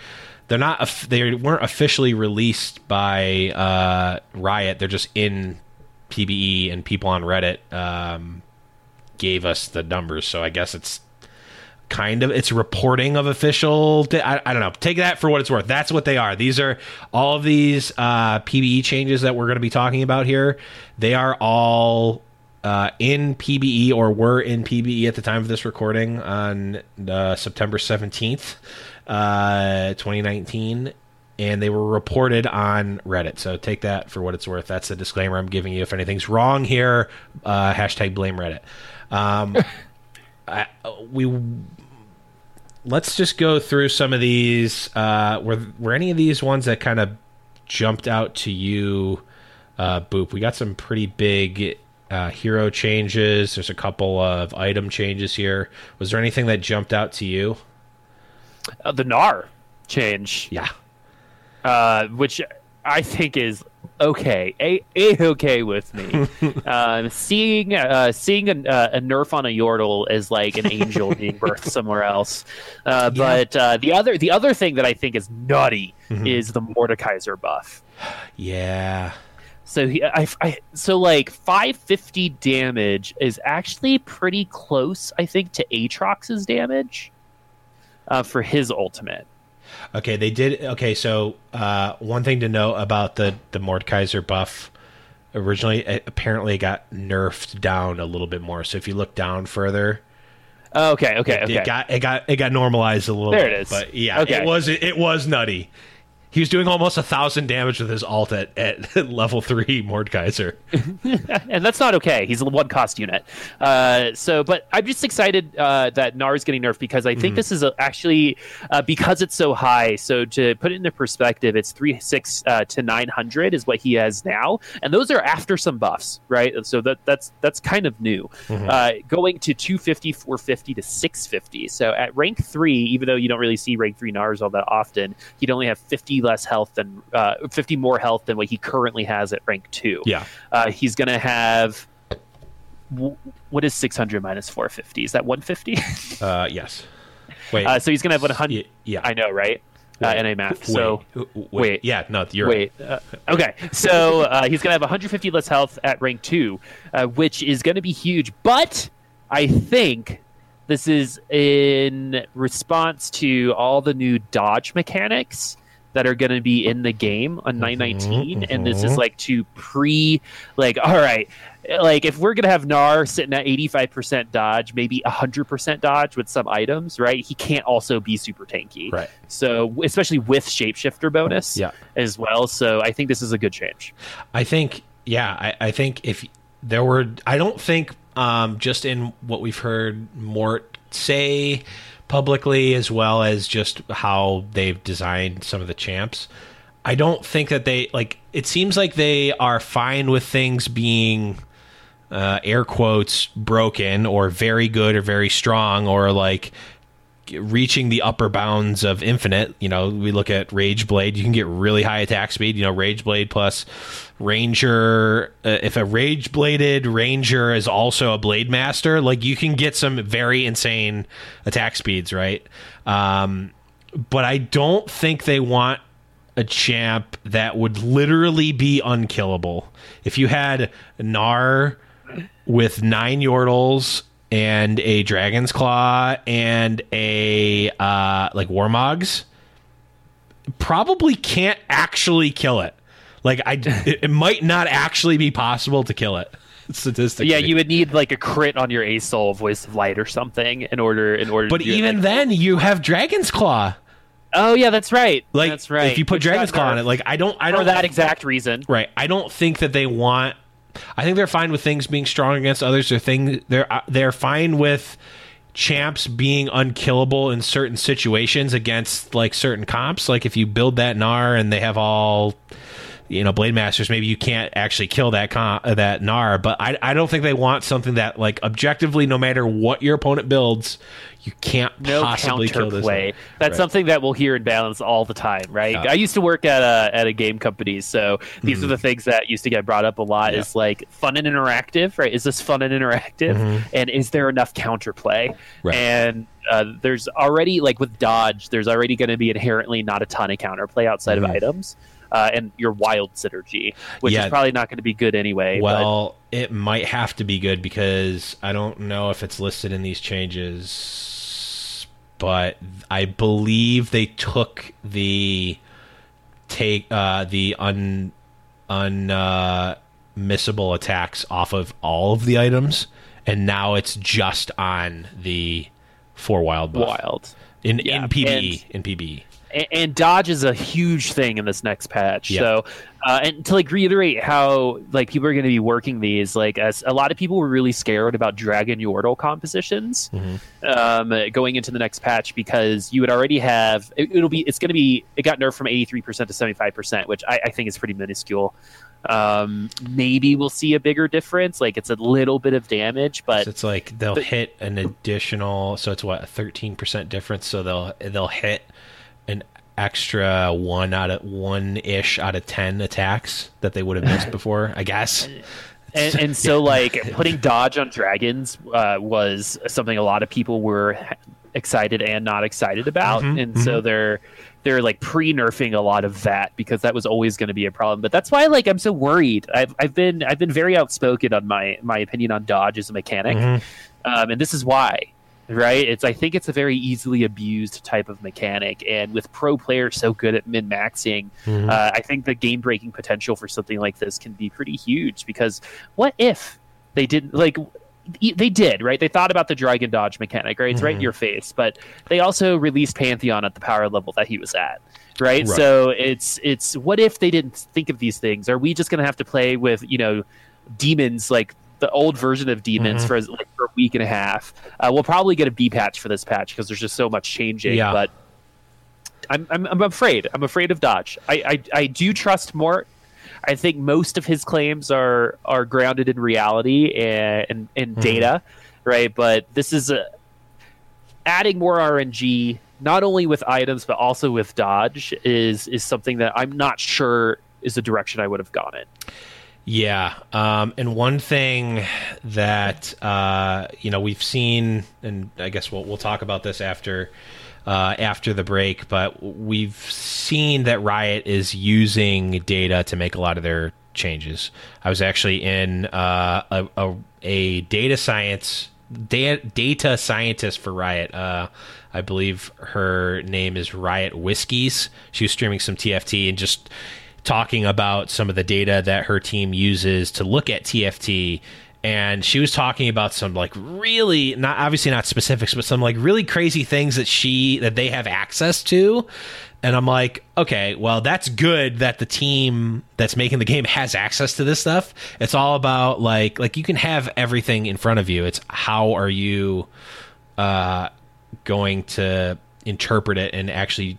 they're not, they weren't officially released by uh, Riot. They're just in PBE and people on Reddit um, gave us the numbers. So I guess it's kind of it's reporting of official I, I, don't know take that for what it's worth that's what they are these are all of these uh, pbe changes that we're going to be talking about here they are all uh, in PBE or were in PBE at the time of this recording on uh, September 17th, uh, 2019. And they were reported on Reddit. So take that for what it's worth. That's the disclaimer I'm giving you. If anything's wrong here, uh, hashtag blame Reddit. Um, I, we let's just go through some of these. Uh, were were any of these ones that kind of jumped out to you, uh, Boop? We got some pretty big uh, hero changes. There's a couple of item changes here. Was there anything that jumped out to you? Uh, the Gnar change, Yeah. uh, which I think is okay, a, a okay with me. um, seeing uh, seeing a, uh, a nerf on a Yordle is like an angel being birthed somewhere else. Uh, But uh, the other the other thing that I think is nutty is the Mordekaiser buff. Yeah. So he, I, I, so like 550 damage is actually pretty close, I think, to Aatrox's damage uh, for his ultimate. Okay, they did. Okay, so uh, one thing to know about the the Mordekaiser buff originally, it, apparently, it got nerfed down a little bit more. So if you look down further, Oh, okay, okay, okay. it got it got it got normalized a little. There bit. it is. But yeah, Okay. it was it, it was nutty. He was doing almost a thousand damage with his alt at, at level three Mordekaiser. and that's not okay. He's a one cost unit. Uh, so, but I'm just excited uh, that Gnar is getting nerfed because I think this is a, actually uh, because it's so high. So to put it into perspective, it's three six uh, to nine hundred is what he has now, and those are after some buffs, right? So that that's that's kind of new. Uh, going to 250, 450 to 650. So at rank three, even though you don't really see rank three Gnars all that often, he'd only have 50 less health than uh, 50 more health than what he currently has at rank two. Yeah. Uh, he's going to have. w- What is 600 minus 450? Is that 150? Uh, yes. Wait. uh, so he's going to have 100. y- yeah. I know, right? Uh, Wait. NA math. So wait. wait. Yeah. No, you're wait. Uh, okay. So uh, he's going to have 150 less health at rank two, uh, which is going to be huge. But I think this is in response to all the new dodge mechanics that are going to be in the game on 919 and this is like to pre like all right like if we're going to have Gnar sitting at 85% dodge maybe 100% dodge with some items right he can't also be super tanky Right. so especially with shapeshifter bonus Yeah. as well so i think this is a good change I think, yeah, I, I think if there were, I don't think, um, just in what we've heard Mort say publicly, as well as just how they've designed some of the champs, I don't think that they, like, it seems like they are fine with things being, uh, air quotes, broken or very good or very strong or like, reaching the upper bounds of infinite. You know, we look at Rage Blade, you can get really high attack speed. You know, Rage Blade plus Ranger. Uh, if a Rage Bladed Ranger is also a Blade Master, like you can get some very insane attack speeds, right? Um, but I don't think they want a champ that would literally be unkillable. If you had Gnar with nine Yordles and a Dragon's Claw and a uh, like Warmogs, probably can't actually kill it. Like I, it, it might not actually be possible to kill it statistically. yeah you would need like a crit on your ace soul voice of light or something in order in order But to do it, even like- then, you have Dragon's Claw. oh yeah that's right Like that's right If you put Which Dragon's Claw on it, like I don't, I for don't that exact reason Right. I don't think that they want. I think they're fine with things being strong against others. They're thing. They're uh, they're fine with champs being unkillable in certain situations against like certain comps. Like if you build that Gnar and they have all. You know, Blade Masters. Maybe you can't actually kill that con- uh, that Gnar, but I, I don't think they want something that, like, objectively, no matter what your opponent builds, you can't no possibly kill this. counterplay. Gnar. That's Right. something that we'll hear in balance all the time, right? Yeah. I used to work at a at a game company, so these are the things that used to get brought up a lot. Mm-hmm. Yeah. Is like fun and interactive, right? Is this fun and interactive? And is there enough counterplay? Mm-hmm. Right. And uh, there's already like with dodge, there's already going to be inherently not a ton of counterplay outside of items. Uh, and your wild synergy, which. Yeah. is probably not going to be good anyway. but- Well, it might have to be good because I don't know if it's listed in these changes, but I believe they took the take uh, the un un uh, missable attacks off of all of the items, and now it's just on the four wild buff wild. in Yeah, in PBE in PBE. And, and dodge is a huge thing in this next patch. Yeah. So, uh, and to like reiterate how like people are going to be working these, like as a lot of people were really scared about Dragon Yordle compositions um, going into the next patch because you would already have it, it'll be it's going to be it got nerfed from eighty three percent to seventy five percent, which I, I think is pretty minuscule. Um, maybe we'll see a bigger difference. Like it's a little bit of damage, but So it's like they'll but- hit an additional. So it's what a thirteen percent difference. So they'll they'll hit an extra one out of one ish out of ten attacks that they would have missed before. I guess. and, and so like putting dodge on dragons uh, was something a lot of people were excited and not excited about Mm-hmm, and so they're they're like pre-nerfing a lot of that because that was always going to be a problem but that's why like i'm so worried i've, I've been i've been very outspoken on my my opinion on dodge as a mechanic Mm-hmm. um, and this is why right? It's i think it's a very easily abused type of mechanic and with pro players so good at min maxing Mm-hmm. uh, i think the game breaking potential for something like this can be pretty huge because what if they didn't like they did right? They thought about the dragon dodge mechanic right? It's right in your face but they also released pantheon at the power level that he was at right, Right. so it's it's what if they didn't think of these things? Are we just going to have to play with you know demons like the old version of demons for like for a week and a half uh, we'll probably get a b patch for this patch because there's just so much changing Yeah. but I'm, I'm, I'm afraid. I'm afraid of Dodge. I, I, I do trust Mort. I think most of his claims are are grounded in reality and and, and data, right? But this is a, adding more RNG, not only with items but also with Dodge, is is something that I'm not sure is the direction I would have gone in. Yeah, um, and one thing that uh, you know we've seen, and I guess we'll we'll talk about this after uh, after the break, but we've seen that Riot is using data to make a lot of their changes. I was actually in uh, a, a a data science data, data scientist for Riot. Uh, I believe her name is Riot Whiskies. She was streaming some TFT and just talking about some of the data that her team uses to look at TFT. And she was talking about some like really not obviously not specifics, but some like really crazy things that she that they have access to. And I'm like, okay, well, that's good that the team that's making the game has access to this stuff. It's all about like like you can have everything in front of you. It's how are you uh going to interpret it and actually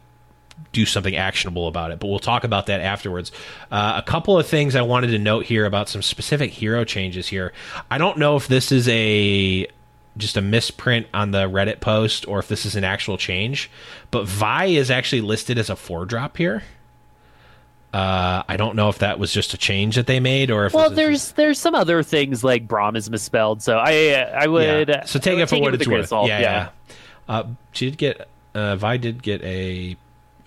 do something actionable about it. But we'll talk about that afterwards. Uh, a couple of things I wanted to note here about some specific hero changes here. I don't know if this is a just a misprint on the Reddit post or if this is an actual change, but Vi is actually listed as a four drop here. Uh, I don't know if that was just a change that they made or if Well, there's there's some other things like Braum is misspelled, so I I would Yeah. So take would it for what it's a grain of worth. salt, Yeah, yeah. Uh, she did get uh, Vi did get a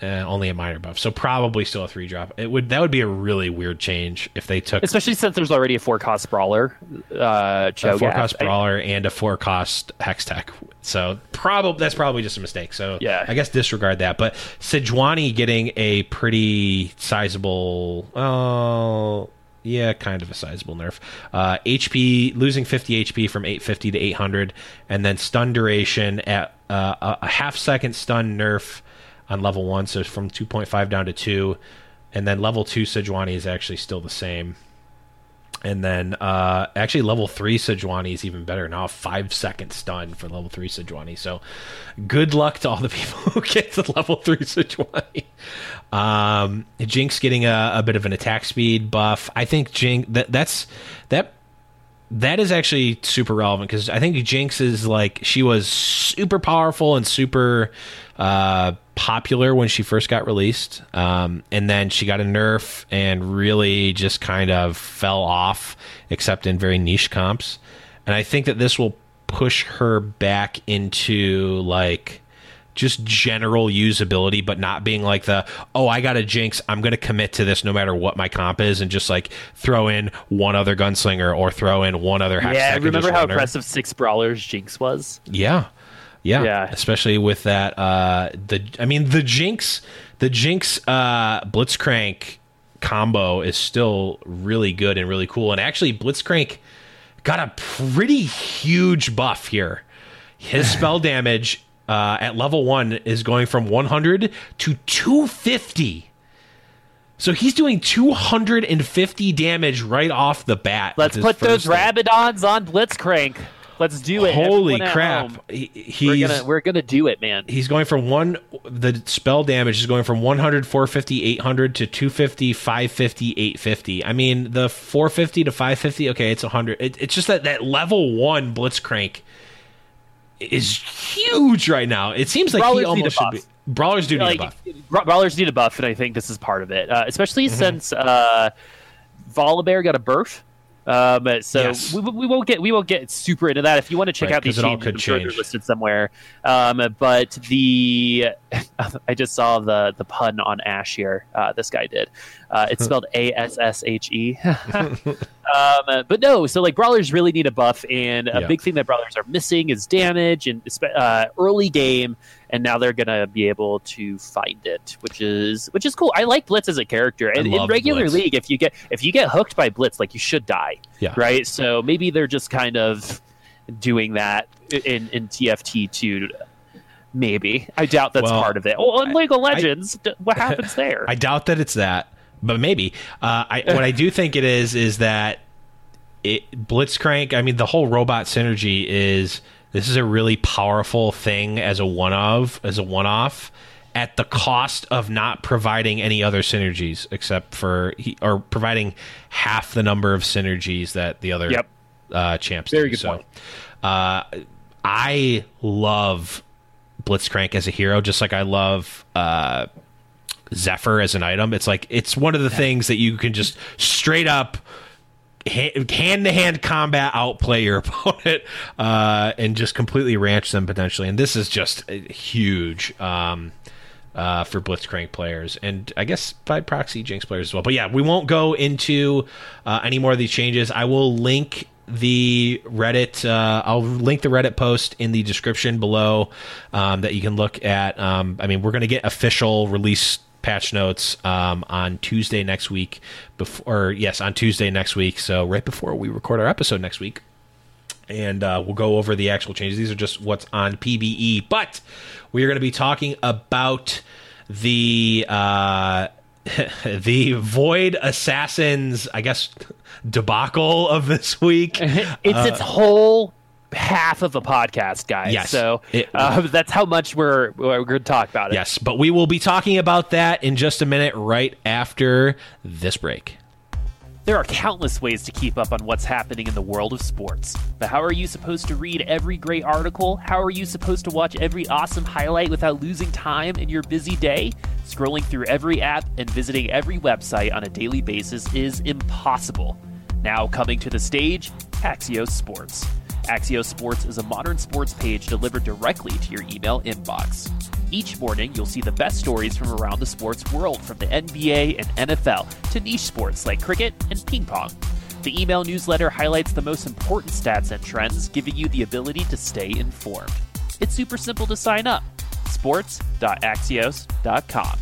uh, only a minor buff, so probably still a three drop. It would that would be a really weird change if they took especially since there's already a four cost brawler. Uh, a four cost I- brawler and a four cost hex tech. So probably that's probably just a mistake. So Yeah. I guess disregard that. But Sejuani getting a pretty sizable. Oh. Yeah, kind of a sizable nerf. Uh, HP losing 50 HP from 850 to 800, and then stun duration at uh, a half second stun nerf on level one, so from 2.5 down to two, and then level two Sejuani is actually still the same. And then uh, actually level three Sejuani is even better now. Five second stun for level three Sejuani. So good luck to all the people who get to level three Sejuani. Um, Jinx getting a, a bit of an attack speed buff. I think Jinx that that's that that is actually super relevant because I think Jinx is like she was super powerful and super uh, popular when she first got released, um, and then she got a nerf and really just kind of fell off, except in very niche comps. And I think that this will push her back into like just general usability, but not being like the oh I got a jinx, I'm gonna commit to this no matter what my comp is, and just like throw in one other gunslinger or throw in one other hex Yeah, remember how run her. impressive six brawlers Jinx was? Yeah. Yeah. Yeah. Especially with that uh the I mean the Jinx the Jinx uh Blitzcrank combo is still really good and really cool. And actually Blitzcrank got a pretty huge buff here. His spell damage uh, at level one is going from 100 to 250. So he's doing 250 damage right off the bat. Let's put those. Rabadons on Blitzcrank. Let's do it. Holy Everyone crap! He, We're he's gonna we're gonna do it, man. he's going from one the spell damage is going from 100 450 800 to 250 550 850 i mean the 450 to 550 okay it's 100 it, it's just that that level one blitzcrank is huge right now it seems like Brawlers he almost should be brawlers do need like, a buff Bra- Brawlers need a buff, and I think this is part of it. Uh, especially Mm-hmm. since uh, Volibear got a Um, so Yes. we, we won't get we won't get super into that. If you want to check Right, out these 'cause it all changes, I'm sure they're listed somewhere. Um, but the I just saw the the pun on Ashe here. Uh, this guy did. Uh, it's spelled A S S H E. Um, but no, so like brawlers really need a buff, and a Yeah. big thing that brawlers are missing is damage and uh, early game. And now they're gonna be able to find it, which is which is cool. I like Blitz as a character, and in regular Blitz. league, if you get if you get hooked by Blitz, like you should die, Yeah. right? So maybe they're just kind of doing that in in TFT two. Maybe I doubt that's Well, part of it. Well, in League of Legends, d- what happens there? I doubt that it's that, but maybe. Uh, I what I do think it is is that it Blitzcrank. I mean, the whole robot synergy is this is a really powerful thing as a one of as a one off at the cost of not providing any other synergies except for he, or providing half the number of synergies that the other Yep. uh, champs Very do. good so, point. uh, I love Blitzcrank as a hero, just like I love uh, Zephyr as an item. It's like it's one of the things that you can just straight up hand to hand combat outplay your opponent uh, and just completely ranch them potentially. And this is just huge. Um, uh, for Blitzcrank players, and I guess by proxy Jinx players as well. But yeah, we won't go into uh, any more of these changes. I will link the Reddit. Uh, I'll link the Reddit post in the description below um, that you can look at. Um, I mean, we're going to get official release patch notes um, on Tuesday next week. Before, yes, on Tuesday next week. So right before we record our episode next week and uh, we'll go over the actual changes. These are just what's on PBE, but we are going to be talking about the uh, the Void Assassins, I guess, debacle of this week. it's its whole half of a podcast, guys. Yes. So It- uh, that's how much we're we're going to talk about it. Yes, but we will be talking about that in just a minute, right after this break. There are countless ways to keep up on what's happening in the world of sports. But how are you supposed to read every great article? How are you supposed to watch every awesome highlight without losing time in your busy day? Scrolling through every app and visiting every website on a daily basis is impossible. Now coming to the stage, Axios Sports. Axios Sports is a modern sports page delivered directly to your email inbox. Each morning, you'll see the best stories from around the sports world, from the NBA and NFL to niche sports like cricket and ping pong. The email newsletter highlights the most important stats and trends, giving you the ability to stay informed. It's super simple to sign up sports.axios.com.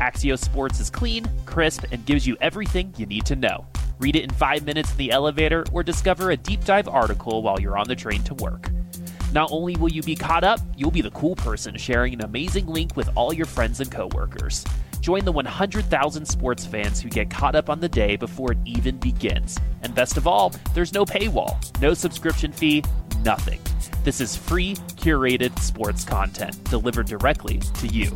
Axios Sports is clean, crisp, and gives you everything you need to know. Read it in five minutes in the elevator or discover a deep dive article while you're on the train to work. Not only will you be caught up, you'll be the cool person sharing an amazing link with all your friends and coworkers. Join the 100,000 sports fans who get caught up on the day before it even begins. And best of all, there's no paywall, no subscription fee, nothing. This is free, curated sports content delivered directly to you.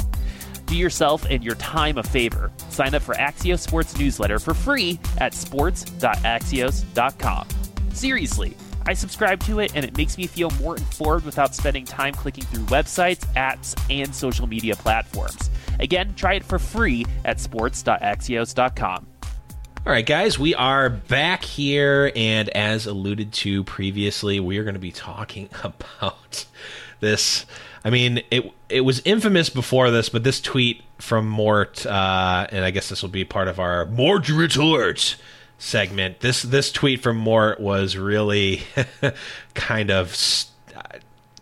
Do yourself and your time a favor. Sign up for Axios Sports newsletter for free at sports.axios.com. Seriously, I subscribe to it and it makes me feel more informed without spending time clicking through websites, apps, and social media platforms. Again, try it for free at sports.axios.com. All right, guys, we are back here, and as alluded to previously, we are going to be talking about this. I mean, it it was infamous before this, but this tweet from Mort, uh, and I guess this will be part of our Mort retort segment. This this tweet from Mort was really kind of st-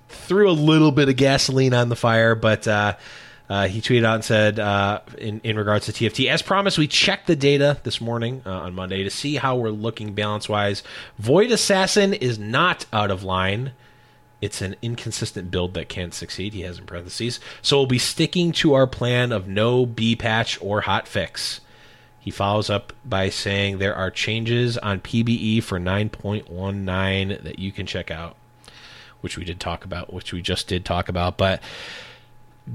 threw a little bit of gasoline on the fire, but uh, uh, he tweeted out and said, uh, in, in regards to TFT, as promised, we checked the data this morning uh, on Monday to see how we're looking balance wise. Void Assassin is not out of line. It's an inconsistent build that can't succeed, he has in parentheses. So we'll be sticking to our plan of no B patch or hot fix. He follows up by saying there are changes on PBE for 9.19 that you can check out which we did talk about, which we just did talk about. But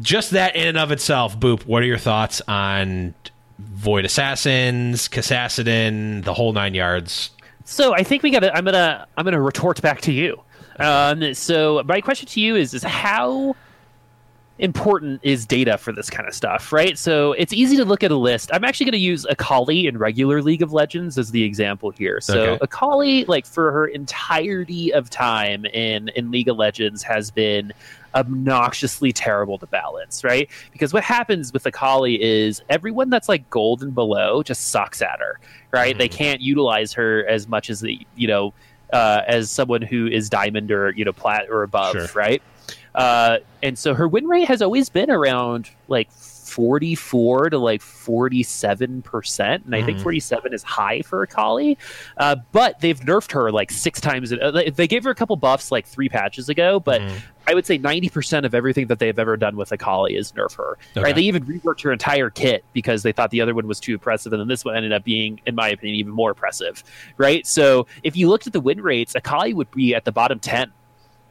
just that in and of itself, Boop, what are your thoughts on Void Assassins, Kassadin, the whole nine yards? So I think we got to. I'm gonna. I'm gonna retort back to you. Um, so my question to you is: is how important is data for this kind of stuff, right? So it's easy to look at a list. I'm actually going to use Akali in regular League of Legends as the example here. So okay. Akali, like for her entirety of time in in League of Legends, has been obnoxiously terrible to balance, right? Because what happens with Akali is everyone that's like gold and below just sucks at her, right? Mm-hmm. They can't utilize her as much as the you know uh, as someone who is diamond or you know plat or above, sure. right? Uh, and so her win rate has always been around like 44 to like 47 percent and i mm. think 47 is high for Akali uh, but they've nerfed her like six times uh, they gave her a couple buffs like three patches ago but mm. i would say 90% of everything that they've ever done with Akali is nerf her okay. right they even reworked her entire kit because they thought the other one was too oppressive and then this one ended up being in my opinion even more oppressive right so if you looked at the win rates Akali would be at the bottom 10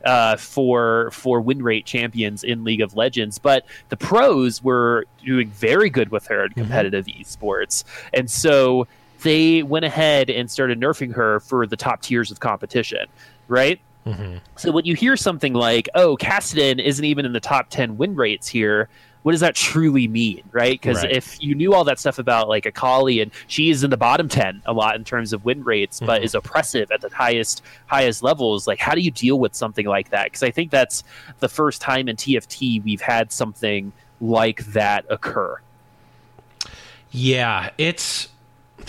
uh, for for win rate champions in League of Legends, but the pros were doing very good with her in mm-hmm. competitive mm-hmm. esports, and so they went ahead and started nerfing her for the top tiers of competition, right? Mm-hmm. So when you hear something like, "Oh, Kassadin isn't even in the top ten win rates here," what does that truly mean, right? Because right. if you knew all that stuff about like Akali and she is in the bottom ten a lot in terms of win rates, mm-hmm. but is oppressive at the highest highest levels, like how do you deal with something like that? Because I think that's the first time in TFT we've had something like that occur. Yeah, it's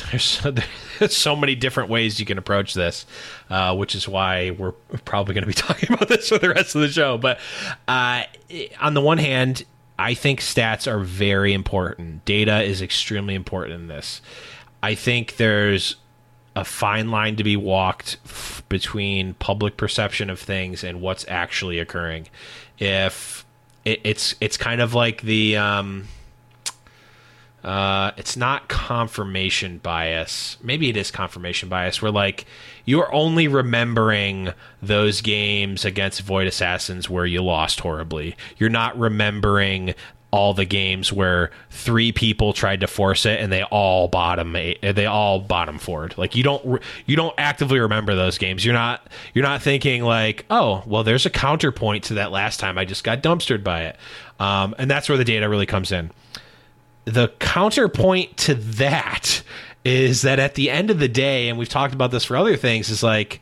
there's so, there's so many different ways you can approach this, uh, which is why we're probably going to be talking about this for the rest of the show. But uh, on the one hand, I think stats are very important. Data is extremely important in this. I think there's a fine line to be walked f- between public perception of things and what's actually occurring. If it, it's it's kind of like the um, uh, it's not confirmation bias. Maybe it is confirmation bias. Where like you're only remembering those games against Void Assassins where you lost horribly. You're not remembering all the games where three people tried to force it and they all bottom they all bottom forward. Like you don't you don't actively remember those games. You're not you're not thinking like oh well there's a counterpoint to that last time. I just got dumpstered by it. Um, and that's where the data really comes in. The counterpoint to that is that at the end of the day, and we've talked about this for other things, is like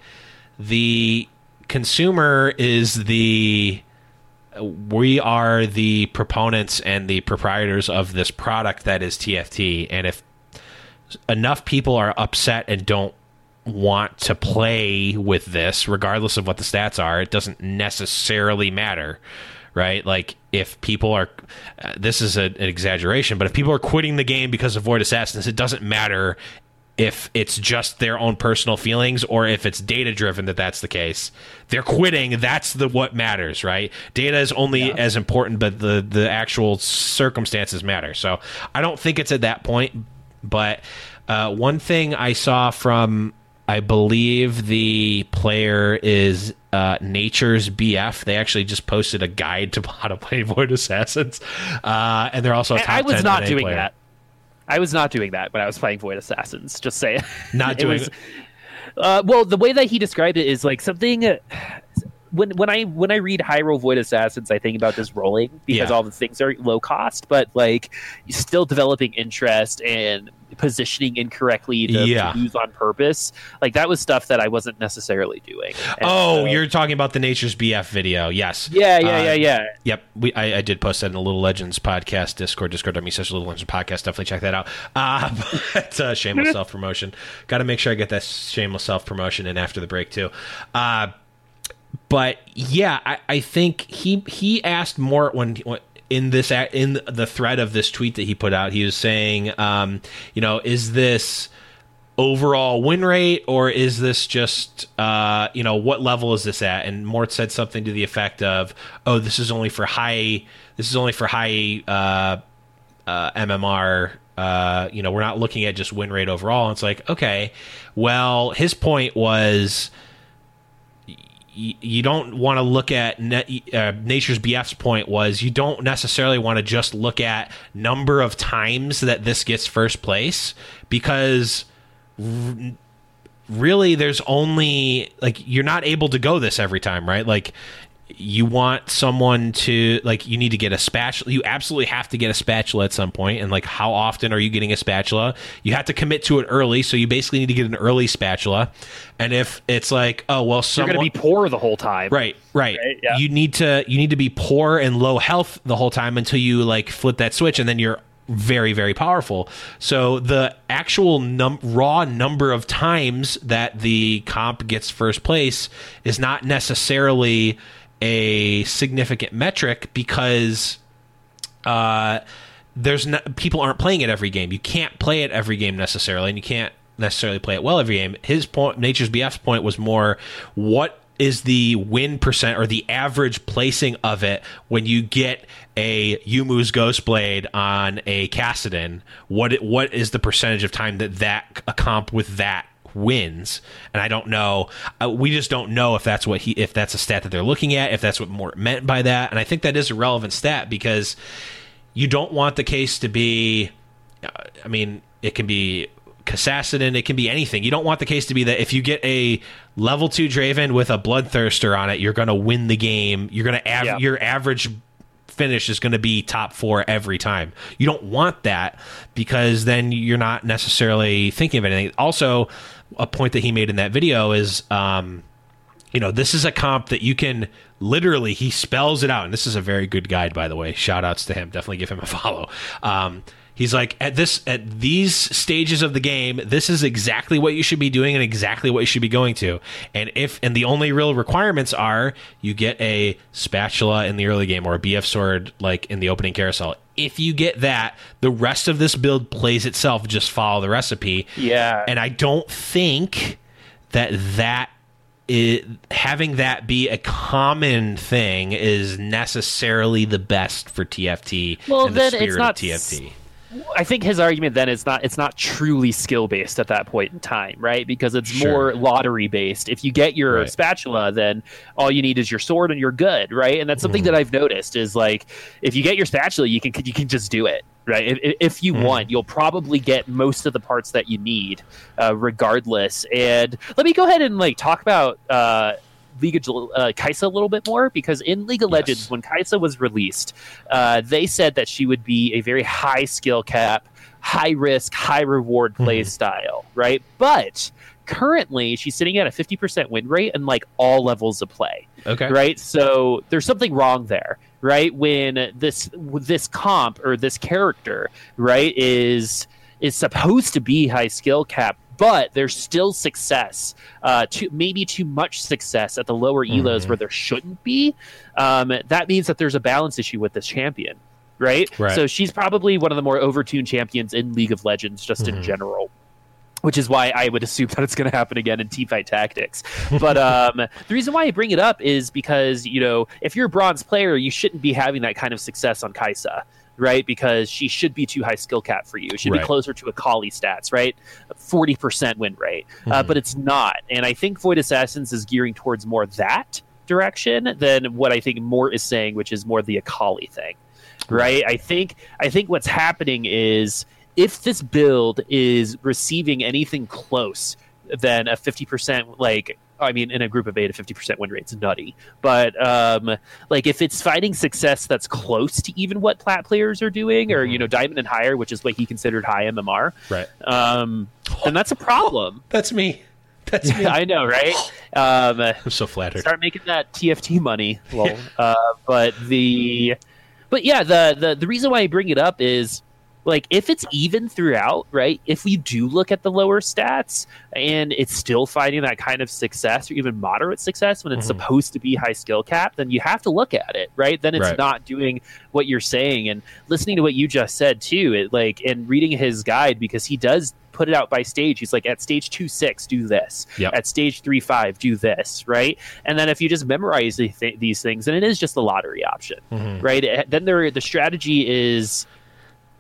the consumer is the we are the proponents and the proprietors of this product that is TFT, and if enough people are upset and don't want to play with this, regardless of what the stats are, it doesn't necessarily matter right? Like if people are, uh, this is a, an exaggeration, but if people are quitting the game because of Void Assassins, it doesn't matter if it's just their own personal feelings or if it's data driven that that's the case they're quitting that's the what matters right data is only yeah. as important but the the actual circumstances matter so i don't think it's at that point but uh, one thing i saw from I believe the player is uh, Nature's BF. They actually just posted a guide to how to play Void Assassins, uh, and they're also. Attacking. I was not doing player. that. I was not doing that when I was playing Void Assassins. Just saying, not doing. was, uh, well, the way that he described it is like something. When when I when I read Hyrule Void Assassins, I think about this rolling because yeah. all the things are low cost, but like still developing interest and positioning incorrectly to, yeah. to use on purpose. Like that was stuff that I wasn't necessarily doing. And oh, so, you're talking about the Nature's BF video. Yes. Yeah, yeah, uh, yeah, yeah. Yep. We I, I, did post that in the Little Legends podcast Discord, Discord.me slash Little Legends podcast. Definitely check that out. Uh, but uh, shameless self promotion. Got to make sure I get that shameless self promotion in after the break too. Uh, but yeah, I, I think he he asked Mort when, in this in the thread of this tweet that he put out, he was saying, um, you know, is this overall win rate or is this just uh, you know what level is this at? And mort said something to the effect of oh this is only for high this is only for high uh, uh, mmr uh, you know we're not looking at just win rate overall. And it's like okay well his point was you don't want to look at uh, nature's bf's point was you don't necessarily want to just look at number of times that this gets first place because r- really there's only like you're not able to go this every time right? Like you want someone to like you need to get a spatula you absolutely have to get a spatula at some point and like how often are you getting a spatula you have to commit to it early so you basically need to get an early spatula and if it's like oh well so You're someone going to be poor the whole time. Right, right. Right, yeah. You need to you need to be poor and low health the whole time until you like flip that switch, and then you're very very powerful. So the actual num- raw number of times that the comp gets first place is not necessarily a significant metric because uh, there's people aren't playing it every game. You can't play it every game necessarily, and you can't necessarily play it well every game. His point, Nature's BF's point, was more what is the win percent or the average placing of it when you get a Youmuu's Ghostblade on a Kassadin? What what is the percentage of time that that a comp with that wins and i don't know uh, we just don't know if that's what he if that's a stat that they're looking at if that's what Mort meant by that and i think that is a relevant stat because you don't want the case to be uh, i mean it can be Kassassin, it can be anything. You don't want the case to be that if you get a level two Draven with a Bloodthirster on it, you're going to win the game. You're going to av- Yeah. your average finish is going to be top four every time. You don't want that because then you're not necessarily thinking of anything. Also, a point that he made in that video is, um, you know, this is a comp that you can literally, he spells it out. And this is a very good guide, by the way. Shout outs to him. Definitely give him a follow. Um, he's like, at this, at these stages of the game, this is exactly what you should be doing and exactly what you should be going to. And if, and the only real requirements are you get a spatula in the early game or a BF sword, like in the opening carousel. If you get that, the rest of this build plays itself. Just follow the recipe. Yeah. And I don't think that that it, having that be a common thing is necessarily the best for TFT Well, and the then spirit it's not of TFT. I think his argument then is not it's not truly skill based at that point in time, right? Because it's Sure. more lottery based. If you get your Right. spatula, then all you need is your sword and you're good, right? And that's something Mm-hmm. that I've noticed is like if you get your spatula, you can you can just do it, right? If, if- you Mm-hmm. want, you'll probably get most of the parts that you need, uh, regardless. And let me go ahead and like talk about. Uh, League of uh, Kai'Sa a little bit more because in League of Yes. Legends, when Kai'Sa was released, uh, they said that she would be a very high skill cap, high risk, high reward play style, right? But currently, she's sitting at a 50% win rate in like all levels of play Okay. right? So there's something wrong there, right? When this this comp or this character, right, is is supposed to be high skill cap, but there's still success, uh, too, maybe too much success at the lower elos where there shouldn't be. Um, that means that there's a balance issue with this champion. Right? Right. so she's probably one of the more overtuned champions in League of Legends, just in general which is why I would assume that it's going to happen again in Teamfight Tactics. But um, the reason why I bring it up is because you know if you're a bronze player, you shouldn't be having that kind of success on Kai'Sa, right? Because she should be too high skill cap for you. It should Right. be closer to Akali stats, right? Forty percent win rate, uh, but it's not. And I think Void Assassins is gearing towards more that direction than what I think Mort is saying, which is more the Akali thing right? I think I think what's happening is if this build is receiving anything close than a 50% like I mean in a group of 8 a 50% win rate's nutty. But um like if it's finding success that's close to even what plat players are doing or you know diamond and higher which is what he considered high MMR, Right. um then that's a problem. That's me. That's me. I know, right? Um I'm so flattered. start making that TFT money. Well, uh, but the, but yeah, the, the the reason why I bring it up is like if it's even throughout, right? If we do look at the lower stats and it's still finding that kind of success or even moderate success when it's Mhm. supposed to be high skill cap, then you have to look at it, right? Then it's Right. not doing what you're saying and listening to what you just said too. It like and reading his guide because he does put it out by stage. He's like at stage two six, do this. Yep. At stage three five, do this, right? And then if you just memorize the th- these things, then it is just a lottery option, Mhm. right? It- then there the strategy is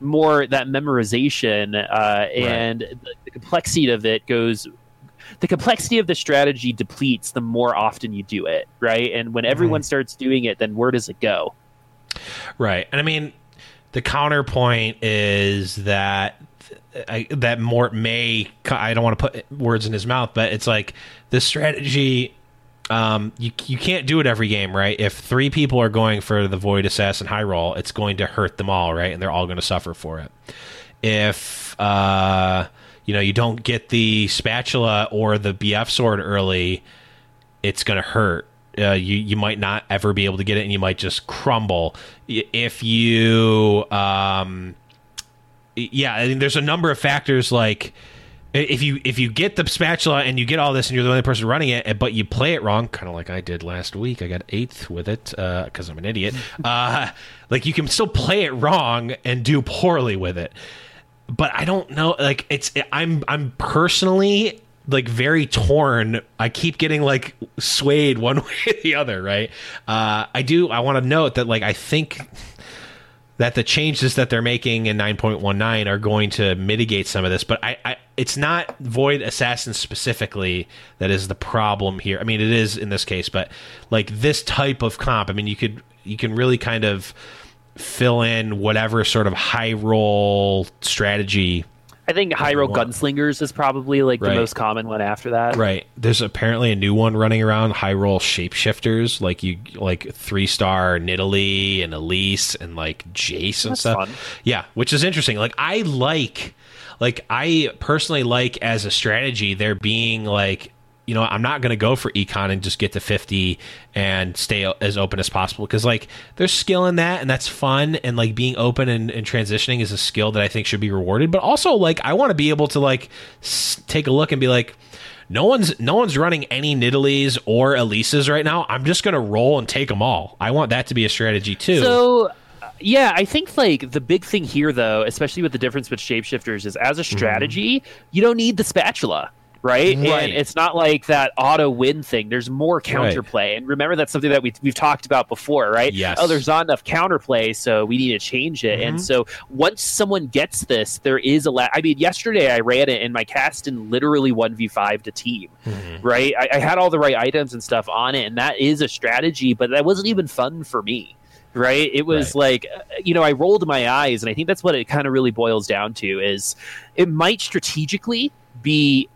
more that memorization uh, and the, the complexity of it goes the complexity of the strategy depletes the more often you do it, right? And when everyone mm. starts doing it, then where does it go? Right. And I mean, the counterpoint is that I, that Mort may I don't want to put words in his mouth, but it's like the strategy um, you you can't do it every game, right? If three people are going for the Void Assassin high roll, it's going to hurt them all, right? And they're all going to suffer for it. If uh, you know you don't get the spatula or the BF sword early, it's going to hurt. Uh, you you might not ever be able to get it, and you might just crumble. If you um, yeah, I mean, there's a number of factors like if you if you get the spatula and you get all this and you're the only person running it, but you play it wrong, kind of like I did last week. I got eighth with it because uh, I'm an idiot. Uh, like you can still play it wrong and do poorly with it. But I don't know. Like it's I'm I'm personally like very torn. I keep getting like swayed one way or the other. Right. Uh, I do. I want to note that like I think that the changes that they're making in 9.19 are going to mitigate some of this. But I, I, it's not Void Assassin specifically that is the problem here. I mean, it is in this case, but like this type of comp, I mean, you could you can really kind of fill in whatever sort of high roll strategy I think high roll gunslingers is probably like right. the most common one after that. Right. There's apparently a new one running around, high roll shapeshifters, like you like three star Nidalee and Elise and like Jace and That's stuff. Fun. Yeah, which is interesting. Like I like like I personally like as a strategy there being like you know, I'm not going to go for econ and just get to 50 and stay as open as possible because, like, there's skill in that and that's fun. And, like, being open and, and transitioning is a skill that I think should be rewarded. But also, like, I want to be able to, like, s- take a look and be like, no one's no one's running any Nidalees or Elises right now. I'm just going to roll and take them all. I want that to be a strategy too. So yeah, I think like the big thing here though, especially with the difference with shapeshifters, is as a mm-hmm. strategy, mm-hmm. you don't need the spatula right? right? And it's not like that auto win thing. There's more counterplay. Right. And remember, that's something that we, we've talked about before, right? Yes. Oh, there's not enough counterplay, so we need to change it. Mm-hmm. And so once someone gets this, there is a. La- I mean, yesterday I ran it, and my Kassadin literally 1v5 to team, mm-hmm. right? I, I had all the right items and stuff on it, and that is a strategy, but that wasn't even fun for me right it was right. like uh, you know i rolled my eyes and i think that's what it kind of really boils down to is it might strategically be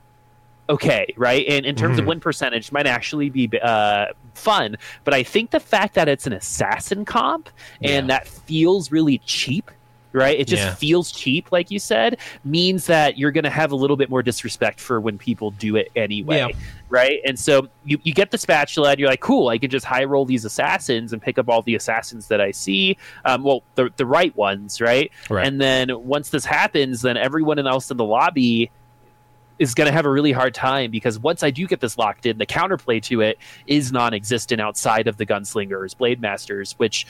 okay, right? And in terms mm. of mm-hmm. win percentage, might actually be uh, fun. But I think the fact that it's an assassin comp and yeah. that feels really cheap. Right, it just yeah. feels cheap, like you said, means that you're going to have a little bit more disrespect for when people do it anyway, yeah. right? And so you, you get the spatula, and you're like, cool, I can just high roll these assassins and pick up all the assassins that I see. Um, well, the the right ones, right? right? And then once this happens, then everyone else in the lobby is going to have a really hard time because once I do get this locked in, the counterplay to it is non-existent outside of the gunslingers, blade masters, which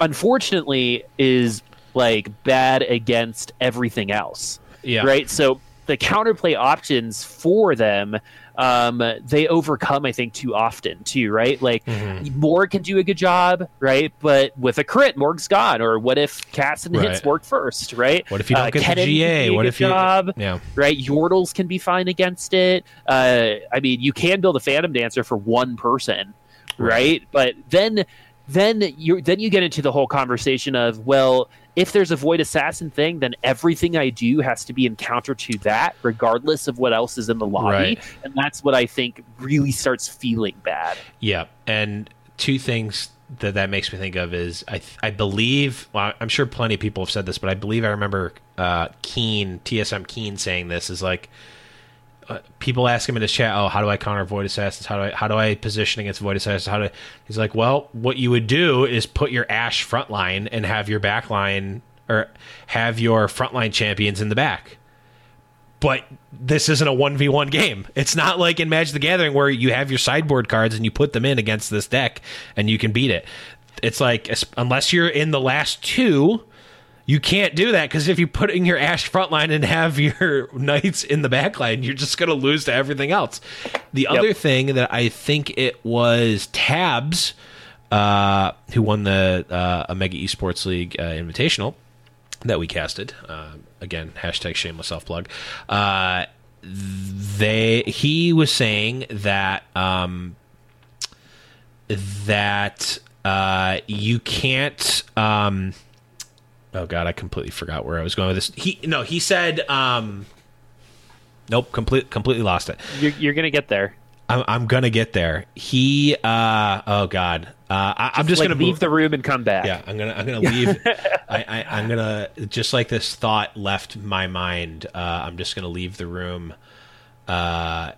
unfortunately is like bad against everything else. Yeah. Right. So the counterplay options for them um, they overcome, I think, too often too, right? Like mm-hmm. Morg can do a good job, right? But with a crit, Morg's gone. Or what if Kassadin right. hits work first, right? What if you don't uh, get the GA? What if you job, yeah, right? Yordles can be fine against it. Uh, I mean, you can build a Phantom Dancer for one person, right? right? But then then you then you get into the whole conversation of well if there's a void assassin thing, then everything I do has to be in counter to that, regardless of what else is in the lobby. Right. And that's what I think really starts feeling bad. Yeah. And two things that that makes me think of is I I believe well, I'm sure plenty of people have said this, but I believe I remember uh, Keen TSM Keen saying this is like uh, people ask him in his chat, "Oh, how do I counter void assassins? How do I how do I position against void assassins? How do?" I? He's like, "Well, what you would do is put your Ashe front line and have your back line or have your frontline champions in the back." But this isn't a 1v1 game. It's not like in Magic the Gathering where you have your sideboard cards and you put them in against this deck and you can beat it. It's like unless you're in the last two, you can't do that because if you put in your Ashe front line and have your knights in the back line, you're just going to lose to everything else. The yep. other thing that I think it was Tabs uh, who won the uh, Omega Esports League uh, Invitational that we casted. Uh, again, hashtag shameless self plug. Uh, they he was saying that um, that uh, you can't. Um, oh God, I completely forgot where I was going with this. He no, he said. Um, nope, complete, completely lost it. You're, you're gonna get there. I'm, I'm gonna get there. He. Uh, oh God. Uh, I, I'm just like, gonna leave move, the room and come back. yeah, I'm gonna I'm gonna leave. I, I I'm gonna just like this thought left my mind. Uh, I'm just gonna leave the room, uh,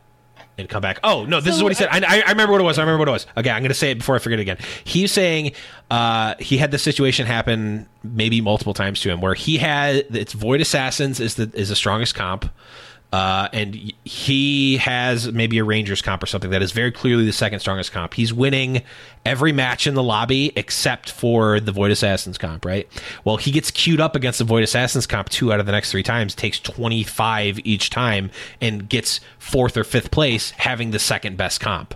and come back. Oh no, this is what he said. I, I I remember what it was. I remember what it was. Okay, I'm gonna say it before I forget it again. He's saying uh, he had this situation happen maybe multiple times to him where he had it's Void Assassins is the is the strongest comp. Uh, and he has maybe a Rangers comp or something that is very clearly the second strongest comp. He's winning every match in the lobby except for the Void Assassins comp, right? Well, he gets queued up against the Void Assassins comp two out of the next three times, takes 25 each time, and gets fourth or fifth place, having the second best comp.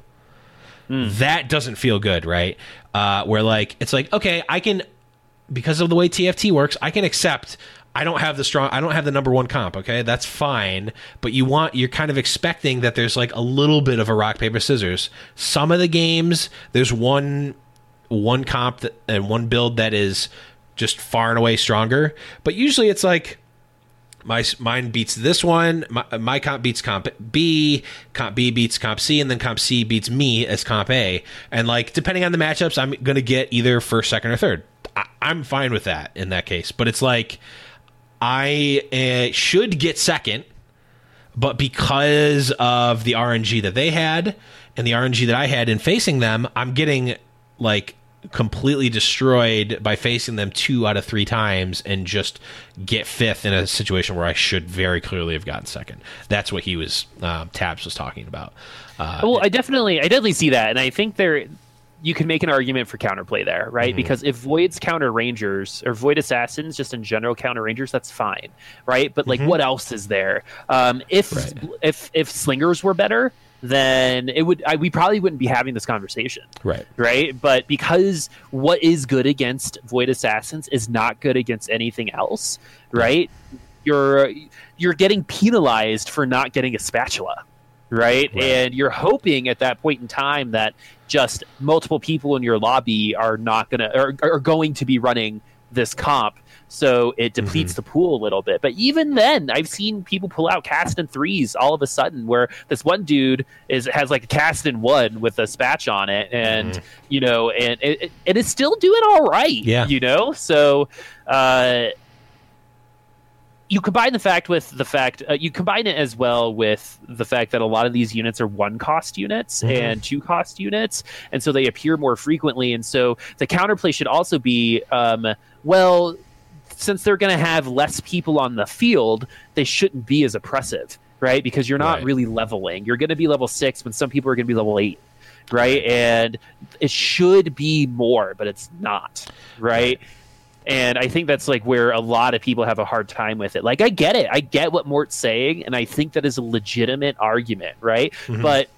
That doesn't feel good, right? Uh, where like it's like okay, I can because of the way TFT works, I can accept I don't have the strong I don't have the number 1 comp, okay? That's fine, but you want you're kind of expecting that there's like a little bit of a rock paper scissors. Some of the games there's one one comp that, and one build that is just far and away stronger, but usually it's like my mine beats this one. My, my comp beats comp B. Comp B beats comp C, and then comp C beats me as comp A. And like depending on the matchups, I'm gonna get either first, second, or third. I, I'm fine with that in that case. But it's like I uh, should get second, but because of the RNG that they had and the RNG that I had in facing them, I'm getting like completely destroyed by facing them two out of three times and just get fifth in a situation where I should very clearly have gotten second. That's what he was um, Tabs was talking about. Uh, Well, I definitely, I definitely see that, and I think there, you can make an argument for counterplay there, right? Mm-hmm. Because if Voids counter Rangers or Void Assassins, just in general counter Rangers, that's fine, right? But like, what else is there? Um, if Mm-hmm. Right. if if Slingers were better, then it would. I, we probably wouldn't be having this conversation right. right? But because what is good against Void Assassins is not good against anything else, right? You're you're getting penalized for not getting a spatula, right? Right. And you're hoping at that point in time that just multiple people in your lobby are not gonna are, are going to be running this comp. So it depletes the pool a little bit. But even then, I've seen people pull out Kassadin threes all of a sudden where this one dude is has like a Kassadin one with a spatch on it and you know, and it, it, it is still doing all right. Yeah. You know? So uh you combine the fact with the fact uh, you combine it as well with the fact that a lot of these units are one cost units Mhm. and two cost units and so they appear more frequently and so the counterplay should also be um, well since they're going to have less people on the field they shouldn't be as oppressive right because you're not Right. really leveling you're going to be level six when some people are going to be level eight right and it should be more but it's not right and I think that's like where a lot of people have a hard time with it. Like, I get it. I get what Mort's saying, and I think that is a legitimate argument, right? Mhm. But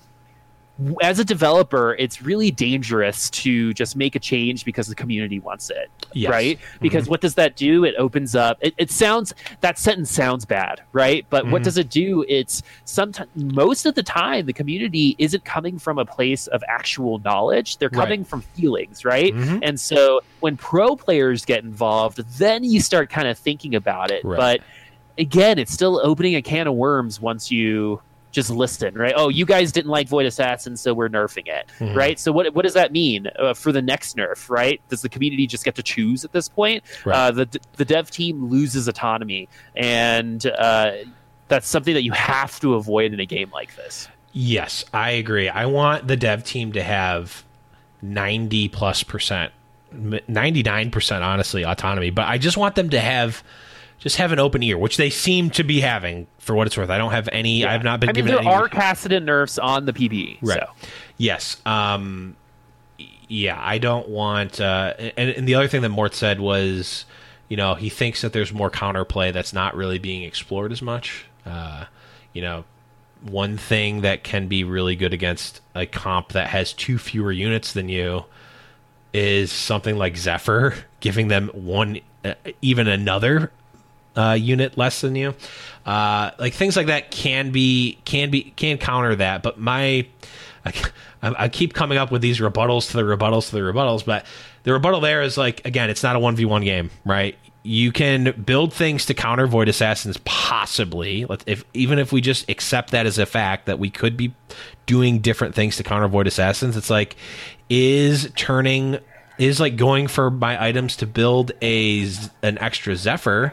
as a developer, it's really dangerous to just make a change because the community wants it, Yes. right? Because what does that do? It opens up. It, it sounds that sentence sounds bad, right? But what Mhm. does it do? It's sometimes most of the time the community isn't coming from a place of actual knowledge. They're Right. coming from feelings, right? Mhm. And so when pro players get involved, then you start kind of thinking about it. Right. But again, it's still opening a can of worms once you just listen, right? Oh, you guys didn't like Void Assassin, so we're nerfing it, Mhm. right? So what what does that mean uh, for the next nerf, right? Does the community just get to choose at this point? Right. Uh, the the dev team loses autonomy, and uh, that's something that you have to avoid in a game like this. Yes, I agree. I want the dev team to have 90 plus percent, 99 percent, honestly, autonomy. But I just want them to have just have an open ear, which they seem to be having for what it's worth. I don't have any. I've not been I mean, given there any. are casted nerfs on the PBE, Right. so. Yes. Um, yeah, I don't want. Uh, and, and the other thing that Mort said was, you know, he thinks that there's more counterplay that's not really being explored as much. Uh, you know, one thing that can be really good against a comp that has two fewer units than you is something like Zephyr, giving them one, uh, even another uh, unit less than you. Uh, like things like that can be can be can counter that. But my I, I keep coming up with these rebuttals to the rebuttals to the rebuttals, but the rebuttal there is like again, it's not a one v one game, right? You can build things to counter void assassins, possibly. If even if we just accept that as a fact that we could be doing different things to counter void assassins, it's like is turning is like going for my items to build a an extra Zephyr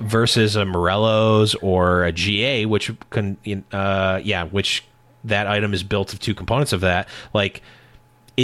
versus a Morello's or a GA, which can, uh, yeah, which that item is built of two components of that. Like,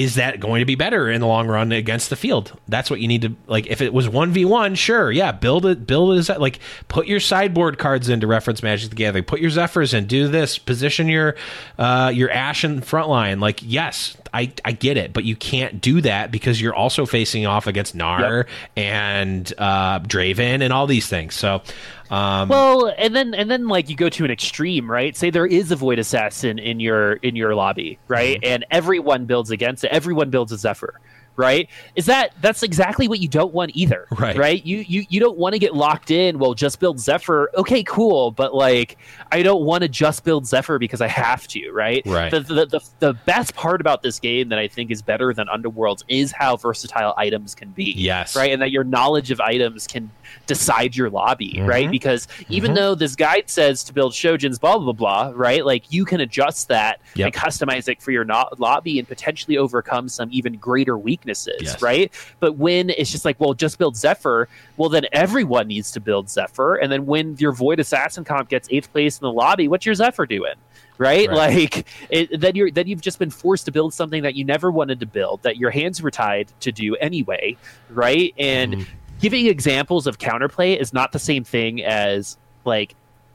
is that going to be better in the long run against the field? That's what you need to like. If it was one v one, sure, yeah, build it, build it as like put your sideboard cards into reference Magic the Gathering, put your Zephyrs in, do this, position your uh, your Ashe in front line. Like, yes, I I get it, but you can't do that because you're also facing off against Gnar yep. and uh, Draven and all these things. So um, well, and then and then like you go to an extreme, right? Say there is a void assassin in your in your lobby, right? Mm-hmm. And everyone builds against it. Everyone builds a Zephyr right? Is that that's exactly what you don't want either right. right? You you, you don't want to get locked in well just build zephyr. Okay cool. But like i don't want to just build zephyr because i have to right? Right. The, the, the, the best part about this game that i think is better than Underlords is how versatile items can be yes. right? And that your knowledge of items can decide your lobby mm-hmm. right because even mm-hmm. though this guide says to build shojins blah blah blah right like you can adjust that yep. and customize it for your no- lobby and potentially overcome some even greater weaknesses yes. right? But when it's just like, well, just build Zephyr, well, then everyone needs to build Zephyr. And then when your Void Assassin comp gets eighth place in the lobby, what's your Zephyr doing? Right? right. Like it, then you're then you've just been forced to build something that you never wanted to build, that your hands were tied to do anyway, right? And mm. Giving examples of counterplay is not the same thing as like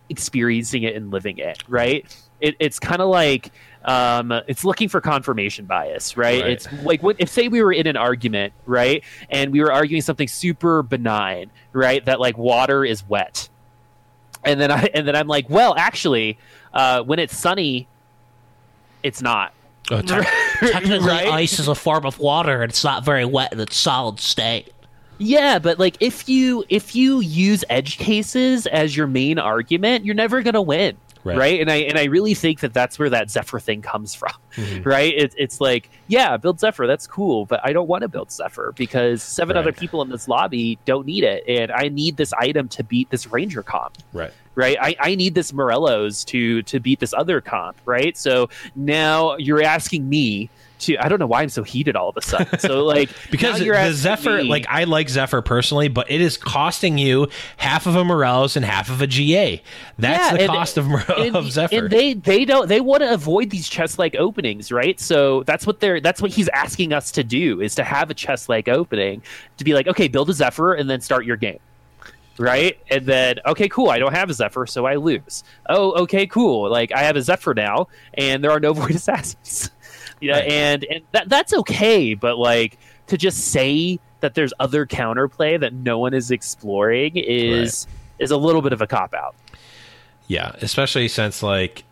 experiencing it and living it, right? It, it's kind of like um, it's looking for confirmation bias, right? right. It's like what, if say we were in an argument, right, and we were arguing something super benign, right, that like water is wet, and then I and then I'm like, well, actually, uh, when it's sunny, it's not. Oh, te- technically, right? ice is a form of water, and it's not very wet in its solid state. Yeah, but like if you if you use edge cases as your main argument, you're never gonna win. Right. right. and i and i really think that that's where that zephyr thing comes from mm-hmm. right it, it's like yeah build zephyr that's cool but i don't want to build zephyr because seven right. other people in this lobby don't need it and i need this item to beat this ranger comp right right I, I need this morellos to to beat this other comp right so now you're asking me to I don't know why I'm so heated all of a sudden. So like because the Zephyr, me, like I like Zephyr personally, but it is costing you half of a Morellos and half of a GA. That's yeah, the and, cost of, and, of Zephyr. And they they don't they want to avoid these chest like openings, right? So that's what they're that's what he's asking us to do is to have a chest like opening to be like, okay, build a Zephyr and then start your game right? And then, okay, cool. I don't have a Zephyr, so I lose. Oh, okay, cool. Like I have a Zephyr now, and there are no Void Assassins. Yeah, right. and and that that's okay, but like to just say that there's other counterplay that no one is exploring is right. is a little bit of a cop out. Yeah, especially since like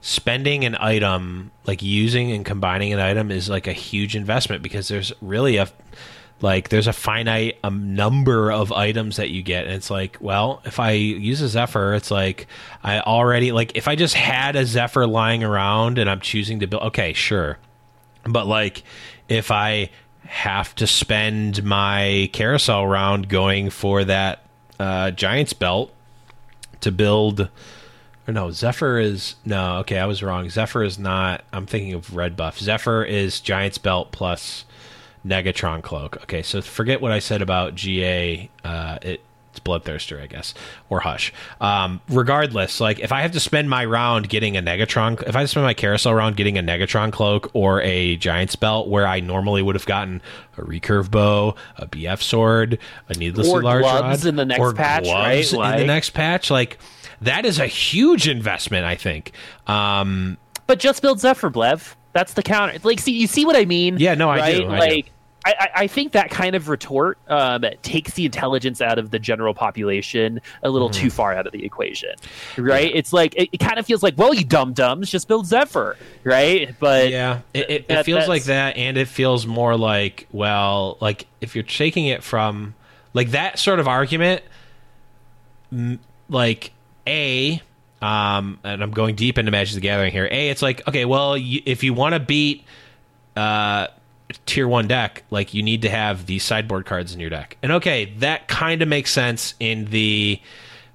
spending an item, like using and combining an item is like a huge investment because there's really a like there's a finite um, number of items that you get and it's like well if i use a zephyr it's like i already like if i just had a zephyr lying around and i'm choosing to build okay sure. But like if i have to spend my carousel round going for that uh, giant's belt to build or no zephyr is no okay i was wrong. Zephyr is not i'm thinking of red buff. Zephyr is giant's belt plus Negatron cloak. Okay, so forget what I said about GA. Uh, it, it's Bloodthirster, I guess, or Hush. Um, regardless, like if I have to spend my round getting a Negatron, if I spend my carousel round getting a Negatron cloak or a Giant's belt, where I normally would have gotten a recurve bow, a BF sword, a needlessly or large gloves rod, in the next or patch, gloves right? Like... in the next patch, like that is a huge investment. I think. Um, but just build Zephyr Blev. That's the counter. Like, see, you see what I mean? Yeah, no, I right? do. I like, do. I, I, think that kind of retort um, takes the intelligence out of the general population a little mm-hmm. too far out of the equation, right? Yeah. It's like it, it, kind of feels like, well, you dumb dumbs, just build Zephyr, right? But yeah, it, it, that, it feels like that, and it feels more like, well, like if you're taking it from Like that sort of argument, like a, um, and I'm going deep into Magic the Gathering here. A, it's like okay, well, if you want to beat uh tier one deck, like you need to have these sideboard cards in your deck. And okay, that kind of makes sense in the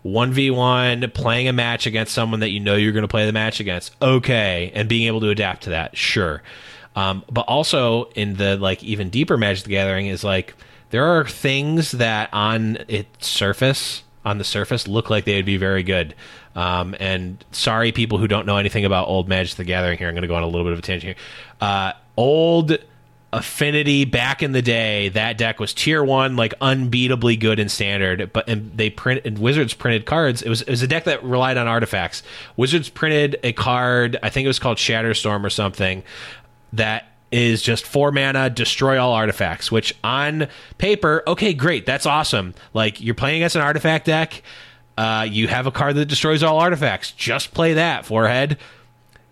1v1 playing a match against someone that you know you're going to play the match against. Okay, and being able to adapt to that. Sure. Um, but also in the like even deeper Magic the Gathering is like there are things that on its surface on the surface look like they would be very good. Um, and sorry, people who don't know anything about old Magic the Gathering here. I'm going to go on a little bit of a tangent here. Uh, old Affinity back in the day, that deck was tier one, like unbeatably good in standard. But and they print and Wizards printed cards. It was it was a deck that relied on artifacts. Wizards printed a card. I think it was called Shatterstorm or something. That is just four mana, destroy all artifacts. Which on paper, okay, great, that's awesome. Like you're playing against an artifact deck. Uh, you have a card that destroys all artifacts. Just play that, forehead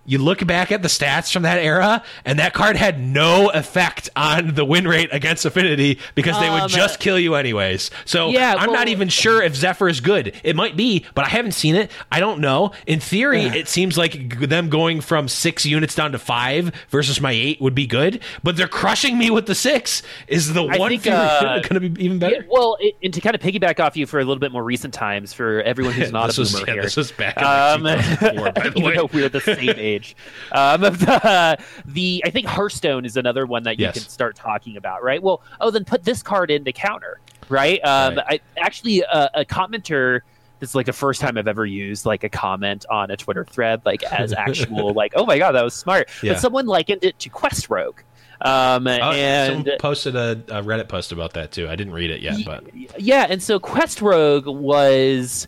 you look back at the stats from that era, and that card had no effect on the win rate against Affinity because they would Um, just kill you anyways. So yeah, I'm not even sure if Zephyr is good. It might be, but I haven't seen it. I don't know. In theory, it seems like them going from six units down to five versus my eight would be good, but they're crushing me with the six. Is the I one uh, going to be even Yeah, better? well, it, and to kind of piggyback off you for a little bit more recent times, for everyone who's not a was, boomer yeah, here, this was back in like 2004, by the even way. though we're the same age. Um, the, the I think Hearthstone is another one that you Yes. can start talking about, right? Well, oh, then put this card in into counter, right? Um, Right. I actually uh, a commenter. This is like the first time I've ever used like a comment on a Twitter thread, like as actual, like, oh my god, that was smart. Yeah. But someone likened it to Quest Rogue. Um, Oh, and posted a, a Reddit post about that too. I didn't read it yet, but yeah, and so Quest Rogue was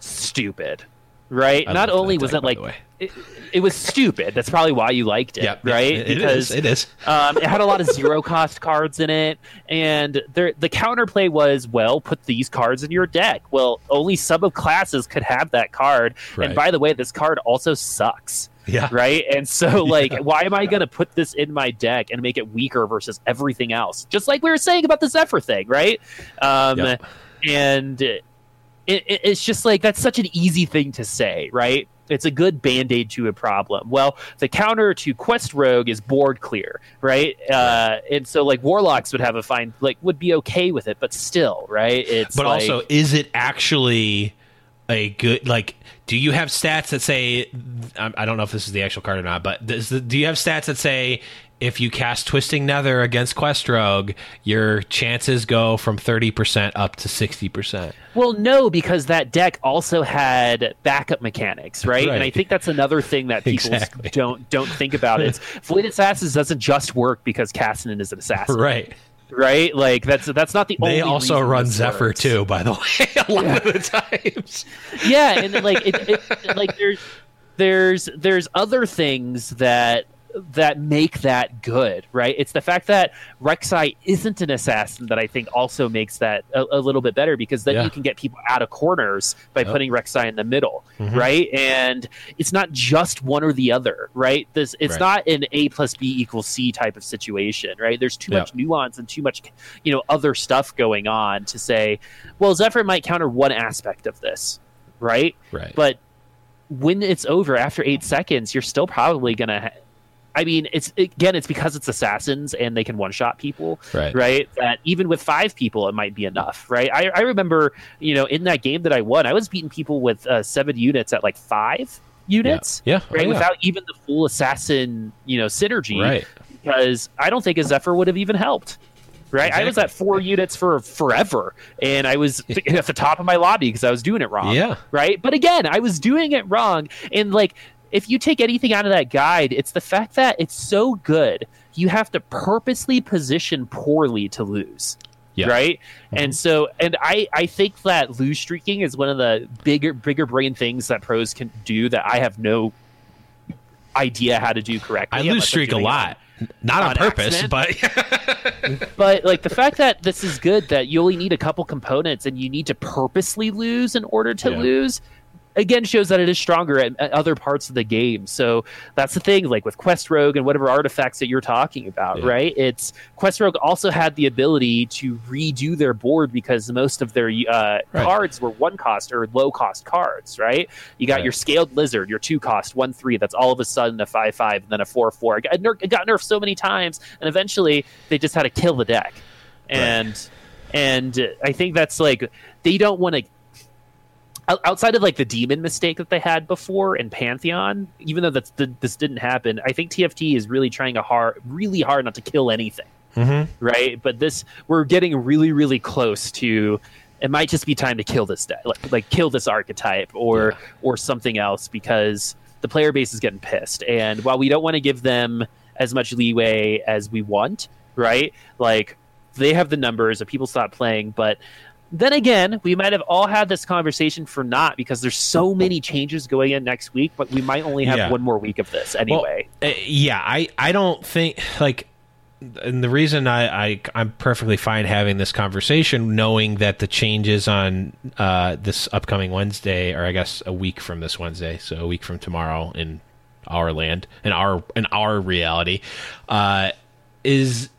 stupid, right? I Not only was it like it, it was stupid. That's probably why you liked it, yeah, right? It, it because is. It is. um, it had a lot of zero cost cards in it, and there, the counterplay was, well, put these cards in your deck. Well, only sub of classes could have that card, Right. and by the way, this card also sucks. Yeah. Right. And so, like, why am I going to put this in my deck and make it weaker versus everything else? Just like we were saying about the Zephyr thing, right? Um, Yep. And it, it, it's just like that's such an easy thing to say, right? It's a good band aid to a problem. Well, the counter to Quest Rogue is board clear, right? Uh, and so, like, Warlocks would have a fine, like, would be okay with it, but still, right? It's But like, also, is it actually a good like? Do you have stats that say? I I don't know if this is the actual card or not, but does the, do you have stats that say if you cast Twisting Nether against Quest Rogue, your chances go from thirty percent up to sixty percent? Well, no, because that deck also had backup mechanics, right? And I think that's another thing that people Exactly. don't don't think about. Is Void Assassins doesn't just work because Kassadin is an assassin, Right. right? Like that's that's not the only. They also run Zephyr works. too, by the way. A lot of the times. yeah, and like it, it, like there's there's there's other things that that make that good, right? It's the fact that Rek'Sai isn't an assassin that I think also makes that a, a little bit better because then Yeah. you can get people out of corners by Yep. putting Rek'Sai in the middle, Mhm. right? And it's not just one or the other, right? This it's Right. not an A plus B equals C type of situation, right? There's too Yep. much nuance and too much, you know, other stuff going on to say, well, Zephyr might counter one aspect of this, right? Right. But when it's over after eight seconds, you're still probably gonna. I mean, it's again, it's because it's assassins and they can one shot people, Right. right? That even with five people, it might be enough, right? I, I remember, you know, in that game that I won, I was beating people with uh, seven units at like five units, Yeah. Oh, right? yeah. Without even the full assassin, you know, synergy, Right. Because I don't think a Zephyr would have even helped. Right, I was at four units for forever, and I was at the top of my lobby because I was doing it wrong Yeah. right? But again, I was doing it wrong. And like, if you take anything out of that guide, it's the fact that it's so good, you have to purposely position poorly to lose. Yeah. Right. Mm-hmm. And so, and I, I think that lose streaking is one of the bigger, bigger brain things that pros can do that I have no idea how to do correctly. I lose streak a lot. Not on, on purpose, accident. but but like the fact that this is good that you only need a couple components and you need to purposely lose in order to Yeah. lose again shows that it is stronger at, at, other parts of the game. So that's the thing, like with Quest Rogue and whatever artifacts that you're talking about, yeah. right? It's Quest Rogue also had the ability to redo their board because most of their uh, right. cards were one cost or low cost cards, right? You got right. your scaled lizard, your two cost, one three. That's all of a sudden a five five, and then a four four. It got, it got nerfed so many times, and eventually they just had to kill the deck. And right. and I think that's like they don't want to outside of like the demon mistake that they had before in Pantheon, even though that's this didn't happen, I think TFT is really trying a hard, really hard not to kill anything, mm-hmm. right? But this, we're getting really, really close to. It might just be time to kill this, like, like kill this archetype or yeah. or something else because the player base is getting pissed. And while we don't want to give them as much leeway as we want, right? Like they have the numbers that people stop playing, but then again, we might have all had this conversation for not because there's so many changes going in next week, but we might only have yeah. one more week of this anyway. Well, uh, yeah, I I don't think like and the reason I, I I'm perfectly fine having this conversation, knowing that the changes on uh, this upcoming Wednesday, or I guess a week from this Wednesday, so a week from tomorrow in our land, in our in our reality, uh, is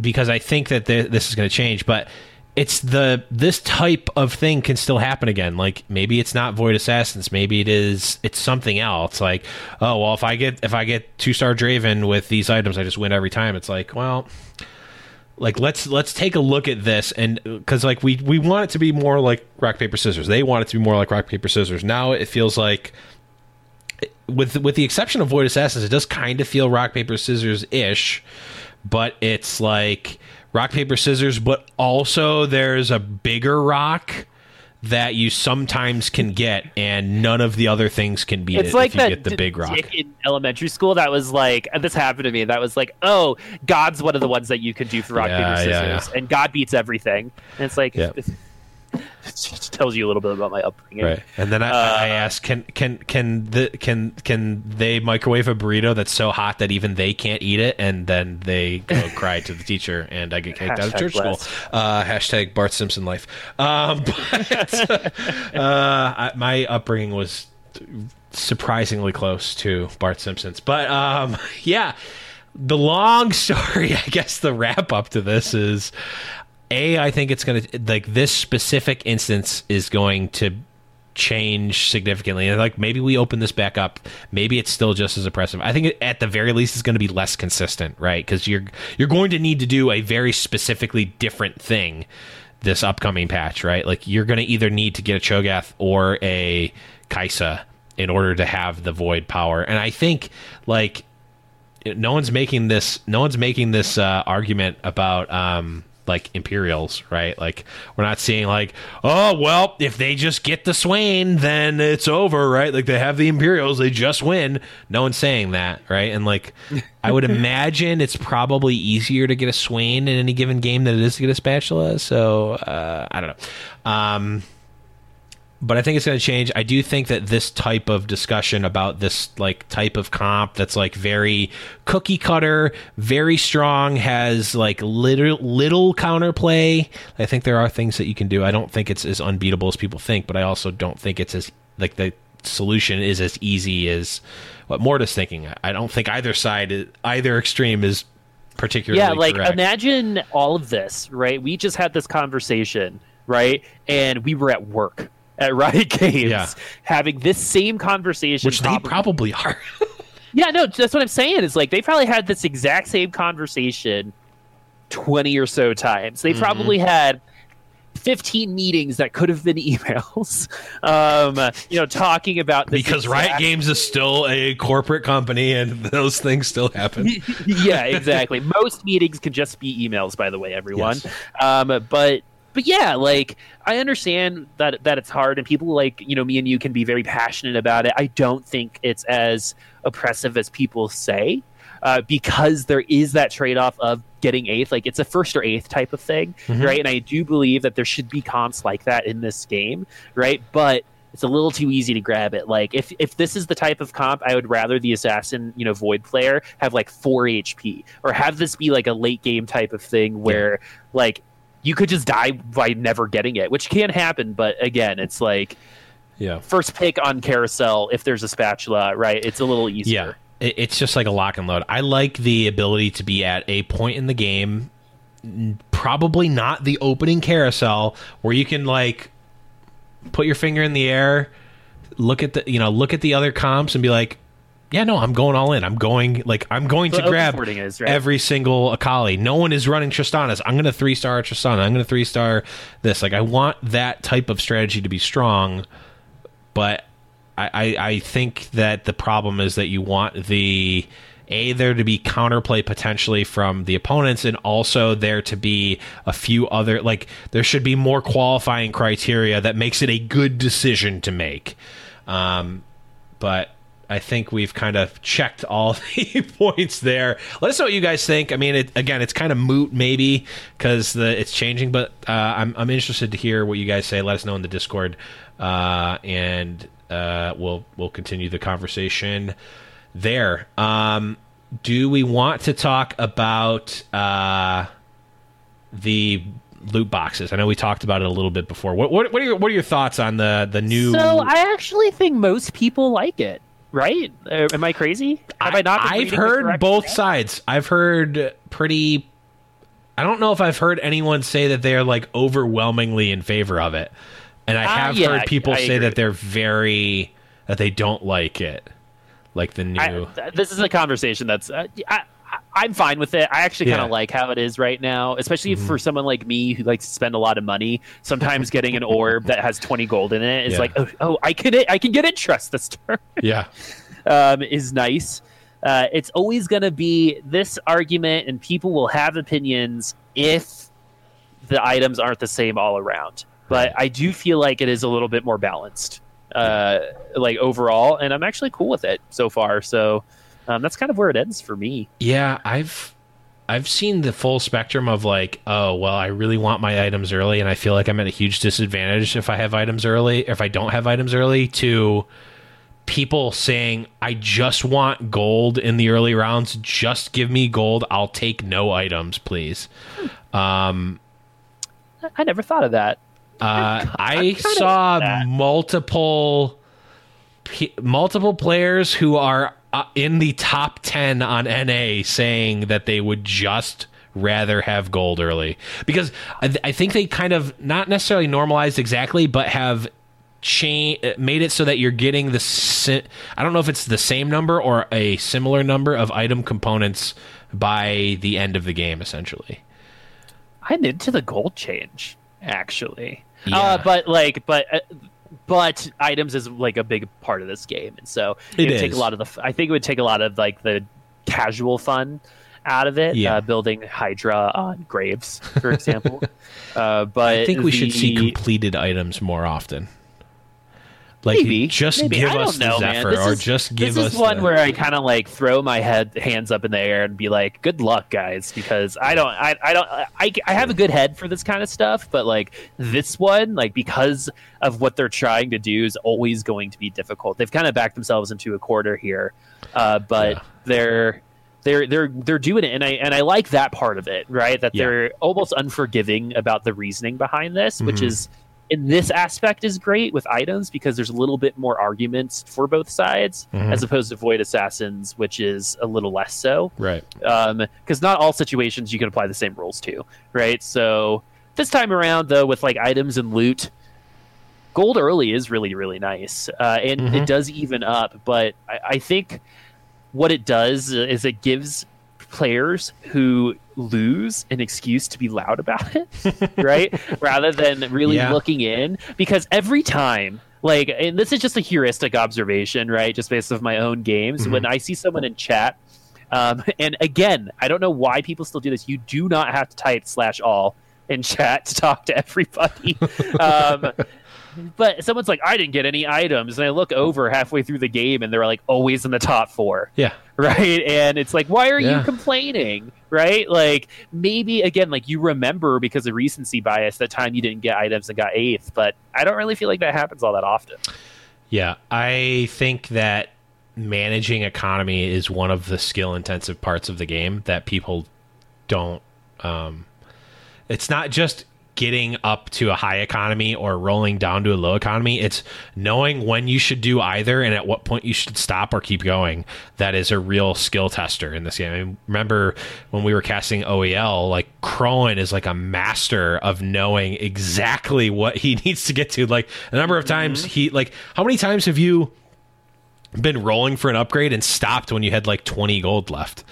because I think that th- this is going to change, but it's the this type of thing can still happen again. Like maybe it's not Void Assassins, maybe it is it's something else. Like oh well, if I get if I get two star Draven with these items, I just win every time. It's like well, like let's let's take a look at this and because like we we want it to be more like rock paper scissors. They want it to be more like rock paper scissors. Now it feels like with with the exception of Void Assassins, it does kind of feel rock paper scissors ish, but it's like rock paper scissors but also there's a bigger rock that you sometimes can get and none of the other things can beat it's it like if you get the big rock. In elementary school that was like this happened to me that was like oh god's one of the ones that you can do for rock yeah, paper scissors yeah, yeah. and god beats everything. And it's like tells you a little bit about my upbringing. Right. And then I, uh, I asked, can can can the can can they microwave a burrito that's so hot that even they can't eat it? And then they go cry to the teacher, and I get kicked out of church school. Uh, hashtag Bart Simpson life. Um, but uh, I, my upbringing was surprisingly close to Bart Simpson's. But um, yeah the long story, I guess the wrap up to this is a, I think it's going to like this specific instance is going to change significantly. Like maybe we open this back up, maybe it's still just as oppressive. I think at the very least it's going to be less consistent, right? Because you're you're going to need to do a very specifically different thing this upcoming patch, right? Like you're going to either need to get a Cho'Gath or a Kai'Sa in order to have the void power. And I think like no one's making this no one's making this uh, argument about um, like Imperials, right? Like we're not seeing like, oh well, if they just get the Swain, then it's over, right? Like they have the Imperials, they just win. No one's saying that, right? And like I would imagine it's probably easier to get a Swain in any given game than it is to get a spatula. So uh, I don't know. Um, but I think it's going to change. I do think that this type of discussion about this like type of comp that's like very cookie cutter, very strong, has like little little counterplay. I think there are things that you can do. I don't think it's as unbeatable as people think, but I also don't think it's as like the solution is as easy as what Mort's thinking. I don't think either side, either extreme is particularly yeah. Like correct. imagine all of this, right? We just had this conversation, right? And we were at work at Riot Games yeah. having this same conversation. Which they probably are. yeah, no, that's what I'm saying. Is like they probably had this exact same conversation 20 or so times. They mm-hmm. probably had 15 meetings that could have been emails um, you know talking about because exact... riot games is still a corporate company and those things still happen yeah exactly most meetings can just be emails by the way everyone yes. um, but but yeah, like I understand that that it's hard, and people like you know me and you can be very passionate about it. I don't think it's as oppressive as people say. Uh, because there is that trade off of getting eighth. Like it's a first or eighth type of thing, mm-hmm. right? And I do believe that there should be comps like that in this game, right? But it's a little too easy to grab it. Like if if this is the type of comp, I would rather the assassin, you know, void player have like four HP, or have this be like a late game type of thing where yeah. like you could just die by never getting it, which can happen. But again, it's like Yeah. first pick on carousel if there's a spatula, right? It's a little easier. Yeah. It's just like a lock and load. I like the ability to be at a point in the game, probably not the opening carousel, where you can like put your finger in the air, look at the you know look at the other comps and be like, yeah, no, I'm going all in. I'm going like I'm going That's to grab is, right? every single Akali. No one is running Tristanas. I'm going to three star Tristana. I'm going to three star this. Like I want that type of strategy to be strong, but I, I I think that the problem is that you want the a there to be counterplay potentially from the opponents and also there to be a few other like there should be more qualifying criteria that makes it a good decision to make um but I think we've kind of checked all the points there. Let us know what you guys think. I mean, it, again, it's kind of moot maybe because it's changing, but uh, I'm I'm interested to hear what you guys say. Let us know in the Discord, uh, and uh, we'll we'll continue the conversation there. Um, do we want to talk about uh, the loot boxes? I know we talked about it a little bit before. What what, what are your what are your thoughts on the the new? So I actually think most people like it, right? Uh, am I crazy? Have I, not? been I've heard both sides. I've heard pretty. I don't know if I've heard anyone say that they're like overwhelmingly in favor of it, and I Ah, have yeah, heard people I say agree. that they're very that they don't like it, like the new. I, th- this is a conversation that's uh, I, I, I'm fine with it. I actually kind Yeah. of like how it is right now, especially Mm-hmm. for someone like me who likes to spend a lot of money. Sometimes getting an orb that has 20 gold in it is Yeah. like, oh, oh, I can I can get interest this turn. yeah, um, is nice. Uh, it's always going to be this argument, and people will have opinions if the items aren't the same all around. But I do feel like it is a little bit more balanced, uh, like overall, and I'm actually cool with it so far. So um, that's kind of where it ends for me. yeah. I've I've seen the full spectrum of like, oh well, I really want my items early, and I feel like I'm at a huge disadvantage if I have items early. If I don't have items early, to people saying, I just want gold in the early rounds. Just give me gold. I'll take no items, please. Um, I- never thought of that. uh, I saw multiple multiple players who are uh, in the top 10 on NA saying that they would just rather have gold early because I, th- I think they kind of not necessarily normalized exactly but have cha- made it so that you're getting the si- I don't know if it's the same number or a similar number of item components by the end of the game essentially I'm into the gold change, actually. Yeah. Uh, but like, but uh, but items is like a big part of this game, and so It would take a lot of the. I think it would take a lot of like the casual fun out of it. Yeah. Uh, building Hydra on graves, for example. uh, but I think we should see completed items more often. Like Maybe just maybe. give I us don't know. Zephyr, This or is- just give this us is one the, where I kind of like throw my head hands up in the air and be like, "Good luck, guys," because I don't, I, I don't, I, I have a good head for this kind of stuff, but like this one, like because of what they're trying to do, is always going to be difficult. They've kind of backed themselves into a quarter here, uh, but Yeah. they're. They're they're they're doing it, and I and I like that part of it, right? That Yeah. they're almost unforgiving about the reasoning behind this, which Mhm. is in this aspect is great with items because there's a little bit more arguments for both sides Mhm. as opposed to void assassins which is a little less so right. because not all situations you can apply the same rules to right so this time around though with like items and loot gold early is really really nice uh, and Mhm. it does even up but I, I think what it does is it gives players who lose an excuse to be loud about it right? Rather than really Yeah. looking in. Because every time like and this is just a heuristic observation right? Just based off my own games. Mhm. when i see someone in chat um, and again i don't know why people still do this. You do not have to type slash all in chat to talk to everybody. Um, but someone's like i didn't get any items. And i look over halfway through the game and they're like always in the top four. Yeah. right? And it's like why are Yeah. you complaining right? Like maybe again like you remember because of recency bias that time you didn't get items and got eighth but i don't really feel like that happens all that often. Yeah, I think that managing economy is one of the skill intensive parts of the game that people don't um it's not just getting up to a high economy or rolling down to a low economy. It's knowing when you should do either and at what point you should stop or keep going. That is a real skill tester in this game. I mean, remember when we were casting OEL, like Crowan is like a master of knowing exactly what he needs to get to. Like a number of times mm-hmm. he like how many times have you been rolling for an upgrade and stopped when you had like 20 gold left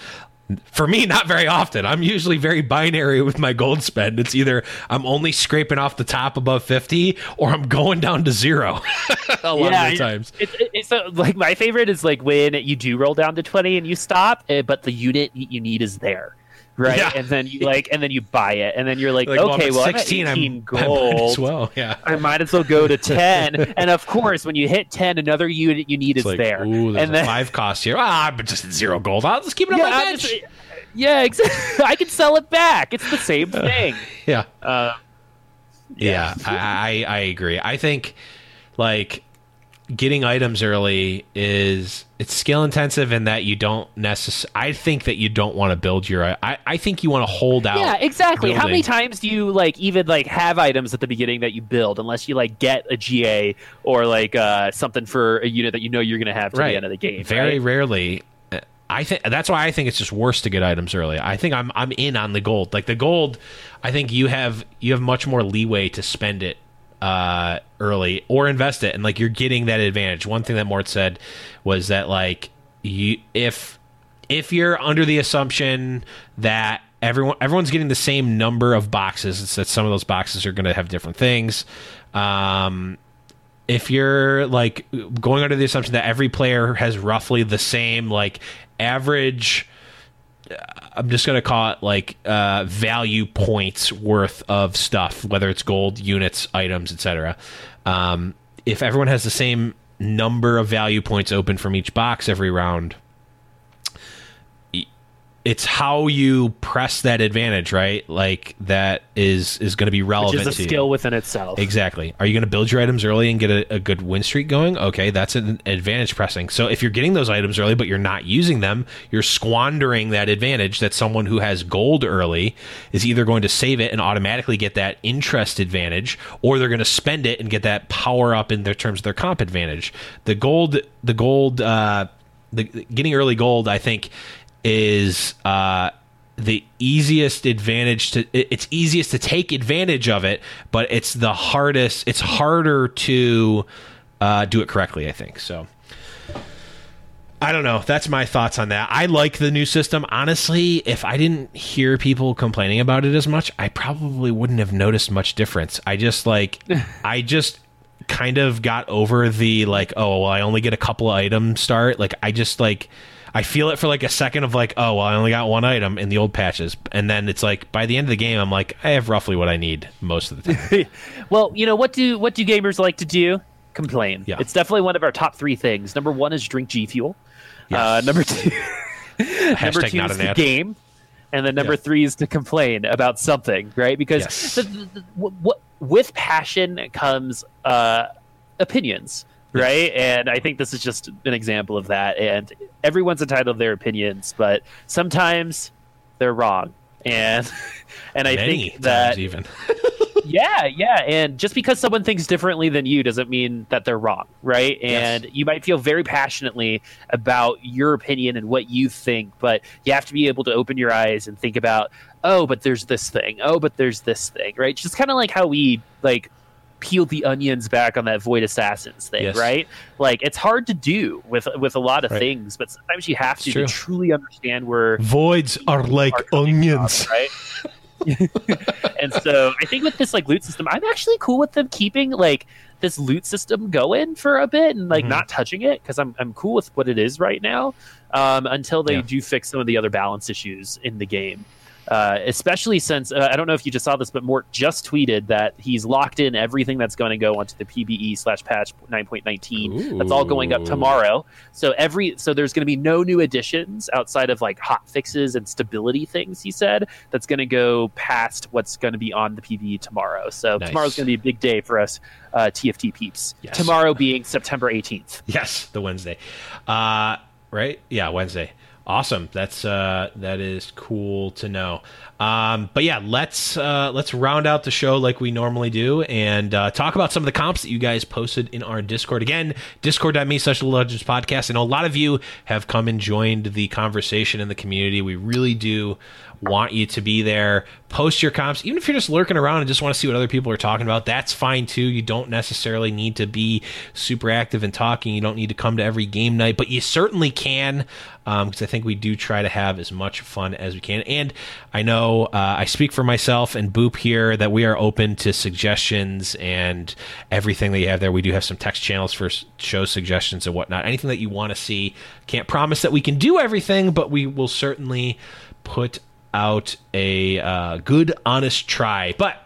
for me not very often. I'm usually very binary with my gold spend. It's either i'm only scraping off the top above 50 or i'm going down to zero a lot yeah, of the times. it's, it's a, like my favorite is like when you do roll down to 20 and you stop eh, but the unit you need is there right? Yeah. And then you like, and then you buy it, and then you're like, like okay, well, 16, I'm 18 gold. I might as well, yeah. I might as well go to 10. and of course, when you hit 10, another unit you need it's is like, there. Ooh, and then five cost here. Ah, but just zero gold. I'll just keep it yeah, on my bench. Just, yeah, exactly. I can sell it back. It's the same thing. yeah. Uh, yeah, yeah I, I I agree. I think like getting items early is it's skill intensive in that you don't necessarily i think that you don't want to build your i, I think you want to hold out yeah exactly building. how many times do you like even like have items at the beginning that you build unless you like get a ga or like uh, something for a unit that you know you're going to have to right. the end of the game very right? rarely I think that's why I think it's just worse to get items early. I think I'm I'm in on the gold. Like the gold, I think you have you have much more leeway to spend it uh, early or invest it, and like you're getting that advantage. One thing that Mort said was that like you if if you're under the assumption that everyone everyone's getting the same number of boxes, it's that some of those boxes are going to have different things. Um, if you're like going under the assumption that every player has roughly the same like average I'm just going to call it like uh, value points worth of stuff, whether it's gold, units, items, etc. Um, if everyone has the same number of value points open from each box every round, it's how you press that advantage, right? Like that is is going to be relevant. Which is a skill you. within itself. Exactly. Are you going to build your items early and get a, a, good win streak going? Okay, that's an advantage pressing. So if you're getting those items early but you're not using them, you're squandering that advantage that someone who has gold early is either going to save it and automatically get that interest advantage, or they're going to spend it and get that power up in their terms of their comp advantage. The gold, the gold. Uh, the, getting early gold, I think, is uh, the easiest advantage to it's easiest to take advantage of it but it's the hardest it's harder to uh, do it correctly i think. So i don't know. That's my thoughts on that. I like the new system. Honestly if i didn't hear people complaining about it as much i probably wouldn't have noticed much difference. I just like i just kind of got over the like oh well i only get a couple of items start. Like i just like I feel it for like a second of like, oh, well, I only got one item in the old patches, and then it's like by the end of the game, I'm like, I have roughly what I need most of the time. well, you know what do what do gamers like to do? Complain. Yeah. It's definitely one of our top three things. Number one is drink G Fuel. Yes. Uh, number two, number two is the ad. game, and then number yeah. three is to complain about something, right? Because yes. the, the, the, what, with passion comes uh, opinions right? And I think this is just an example of that. And everyone's entitled to their opinions, but sometimes they're wrong. And and I Many think that even yeah, yeah. And just because someone thinks differently than you doesn't mean that they're wrong, right? And yes. you might feel very passionately about your opinion and what you think, but you have to be able to open your eyes and think about, oh, but there's this thing. Oh, but there's this thing, right? Just kind of like how we like peel the onions back on that void assassins thing yes. right like it's hard to do with with a lot of right. things but sometimes you have to, to truly understand where voids are like onions from, right and so i think with this like loot system i'm actually cool with them keeping like this loot system going for a bit and like mm-hmm. not touching it because I'm, I'm cool with what it is right now um, until they yeah. do fix some of the other balance issues in the game uh, especially since uh, I don't know if you just saw this, but Mort just tweeted that he's locked in everything that's going to go onto the PBE slash patch 9.19. That's all going up tomorrow. So every so there's going to be no new additions outside of like hot fixes and stability things. He said that's going to go past what's going to be on the PBE tomorrow. So nice. tomorrow's going to be a big day for us uh, TFT peeps. Yes. Tomorrow being September 18th. Yes, the Wednesday. Uh, right? Yeah, Wednesday. Awesome. That's uh, that is cool to know. Um, but yeah, let's uh, let's round out the show like we normally do and uh, talk about some of the comps that you guys posted in our Discord. Again, discord.me slash legends podcast. And a lot of you have come and joined the conversation in the community. We really do want you to be there. Post your comps, even if you're just lurking around and just want to see what other people are talking about. That's fine too. You don't necessarily need to be super active and talking. You don't need to come to every game night, but you certainly can because um, I think we do try to have as much fun as we can. And I know uh, I speak for myself and Boop here that we are open to suggestions and everything that you have there. We do have some text channels for show suggestions and whatnot. Anything that you want to see. Can't promise that we can do everything, but we will certainly put out a uh, good, honest try. But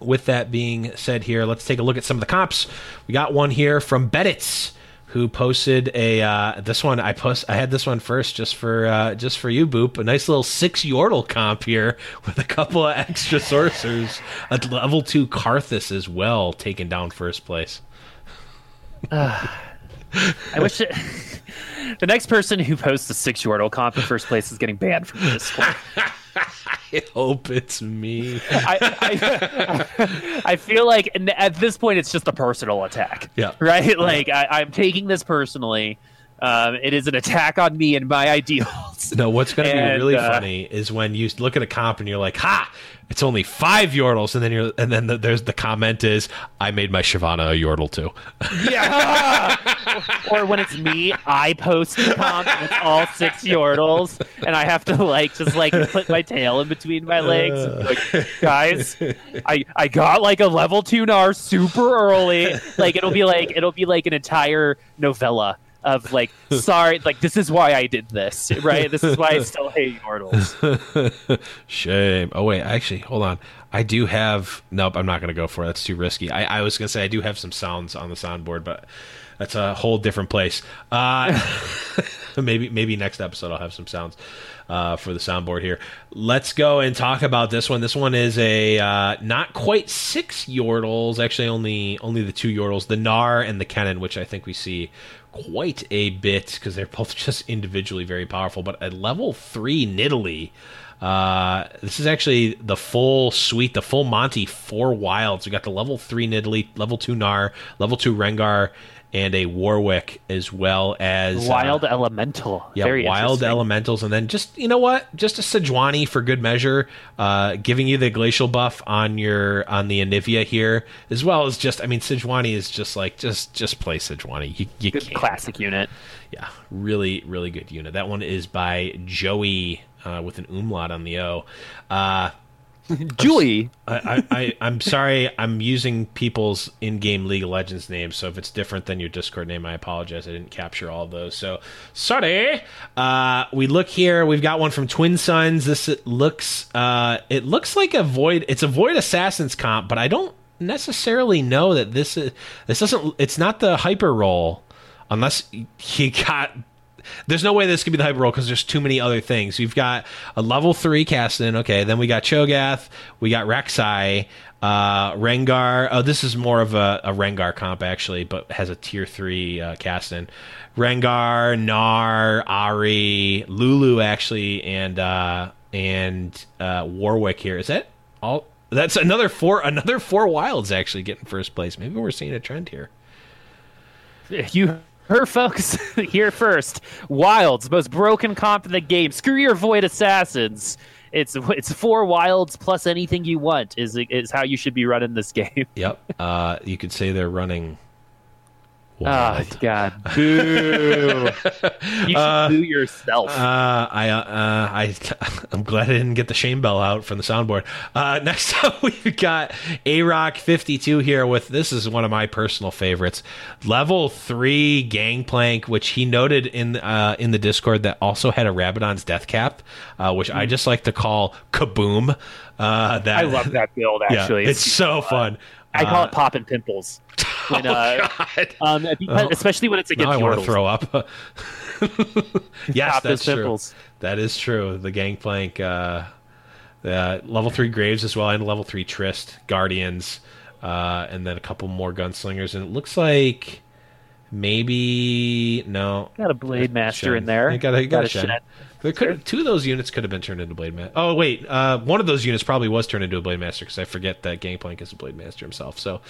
with that being said, here, let's take a look at some of the comps. We got one here from Beddits who posted a uh, this one I post I had this one first just for uh, just for you Boop a nice little six Yordle comp here with a couple of extra sorcerers a level two Karthus as well taken down first place. I wish it, the next person who posts a six Yordle comp in first place is getting banned from Discord. I hope it's me. I, I, I, feel like at this point it's just a personal attack. Yeah. Right? Like I, am taking this personally. Um, it is an attack on me and my ideals. No, what's going to be really uh, funny is when you look at a comp and you're like, "Ha! It's only five Yordles," and then you're, and then the, there's the comment is, "I made my Shyvana a Yordle too." Yeah. or, or, when it's me, I post the comp and it's all six Yordles, and I have to like just like put my tail in between my legs. Like, guys, I I got like a level two Gnar super early. Like it'll be like it'll be like an entire novella of like sorry like this is why i did this right? This is why i still hate yordles shame. Oh wait actually hold on. I do have nope i'm not gonna go for it. That's too risky. I, I was gonna say i do have some sounds on the soundboard but that's a whole different place uh maybe maybe next episode i'll have some sounds uh, for the soundboard here. Let's go and talk about this one. This one is a uh, not quite six Yordles, actually only only the two Yordles, the Gnar and the Kennen, which I think we see quite a bit because they're both just individually very powerful. But at level three, Nidalee. Uh, this is actually the full suite, the full Monty four wilds. We got the level three Nidalee, level two Gnar, level two Rengar, and a Warwick as well as uh, wild uh, elemental. Yeah, Very wild elementals, and then just you know what, just a Sejuani for good measure, uh, giving you the glacial buff on your on the Anivia here, as well as just I mean Sejuani is just like just just play Sejuani. You, you good can't. classic unit. Yeah, really really good unit. That one is by Joey uh, with an umlaut on the O. Julie. I, I, I, am sorry. I'm using people's in-game League of Legends names, so if it's different than your Discord name, I apologize. I didn't capture all those, so sorry. Uh, we look here. We've got one from Twin Suns. This looks. Uh, it looks like a void. It's a void assassins comp, but I don't necessarily know that this is. This doesn't. It's not the hyper roll, unless he got there's no way this could be the hyper roll because there's too many other things. We've got a level three Kassadin. Okay, then we got Cho'Gath, we got Rek'Sai, uh, Rengar. Oh, this is more of a, a Rengar comp actually, but has a tier three uh, Kassadin. Rengar, Gnar, Ahri, Lulu actually, and uh, and uh, Warwick here. Is that all? That's another four. Another four wilds actually getting first place. Maybe we're seeing a trend here. You her folks here first. Wilds, most broken comp in the game. Screw your void assassins. It's it's four wilds plus anything you want is is how you should be running this game. Yep. Uh, you could say they're running Wild. Oh God! Boo! you should uh, boo yourself. Uh, I, uh, I, I'm glad I didn't get the shame bell out from the soundboard. Uh, next up, we've got A Rock 52 here with this is one of my personal favorites, level three Gangplank, which he noted in uh, in the Discord that also had a Rabadon's Death Cap, uh, which mm. I just like to call Kaboom. Uh, that I love that build. Actually, yeah, it's, it's so fun. I call it popping pimples. When, oh, uh, um, because, oh, especially when it's against. Now I want to throw up. yes, that's true. Pimples. That is true. The gangplank, uh, uh, level three Graves as well, and level three Trist Guardians, uh, and then a couple more gunslingers. And it looks like Maybe no. Got a Blade Master Shen. in there. You got a, you got Got a a Shen. Shen. There could two of those units could have been turned into Blade Master. Oh wait, uh, one of those units probably was turned into a Blade Master because I forget that Gangplank is a Blade Master himself. So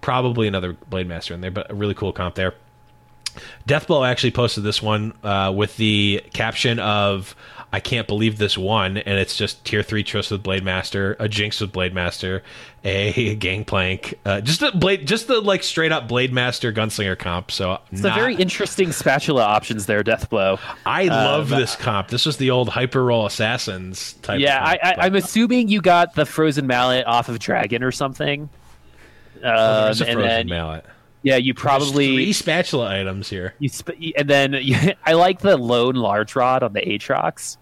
probably another Blade Master in there, but a really cool comp there. Deathblow actually posted this one uh, with the caption of "I can't believe this one," and it's just tier three Triss with Blade Master, a Jinx with Blade Master, a Gangplank, uh, just a blade, just the like straight up Blade Master Gunslinger comp. So It's a very interesting spatula options there, Deathblow. I love this comp. This was the old Hyper Roll Assassins type. Yeah, I, comp, I, but- I'm assuming you got the frozen mallet off of Dragon or something. Um, There's a and then mallet. yeah, you There's probably three spatula items here. you sp- and then I like the lone large rod on the Aatrox,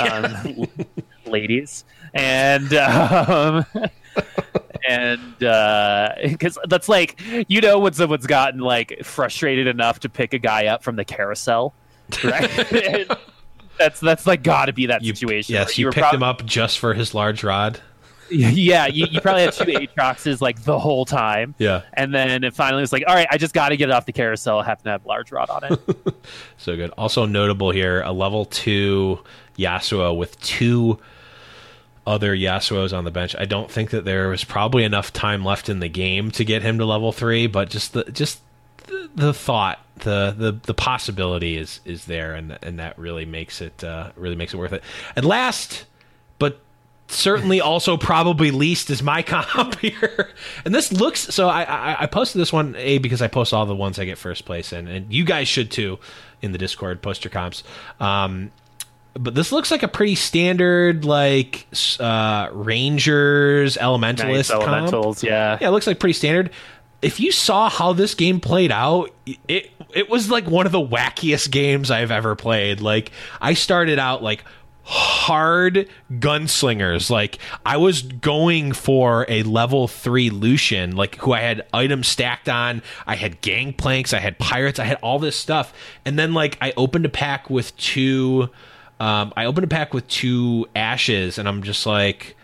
um, ladies, and um, and uh because that's like you know when someone's gotten like frustrated enough to pick a guy up from the carousel, right? that's that's like got to be that You, situation. yes, you were picked prob- him up just for his large rod. Yeah, you, you probably had two Aatroxes like the whole time. Yeah, And then it finally was like, all right, I just got to get it off the carousel. I happen to have large rod on it. so good. Also notable here, a level two Yasuo with two other Yasuos on the bench. I don't think that there was probably enough time left in the game to get him to level three, but just the just the, the thought, the, the the possibility is is there, and and that really makes it uh, really makes it worth it. And last, but certainly also probably least is my comp here. And this looks so. I, I I posted this one a because I post all the ones I get first place in, and you guys should too in the Discord. Post your comps. Um, but this looks like a pretty standard like uh, Rangers Elementalist nice comp. elementals, yeah. Yeah, it looks like pretty standard. If you saw how this game played out, it it was like one of the wackiest games I've ever played. Like I started out like hard gunslingers. Like I was going for a level 3 Lucian, like who I had items stacked on. I had gangplanks, I had pirates, I had all this stuff. And then like I opened a pack with two um, I opened a pack with two Ashes and I'm just like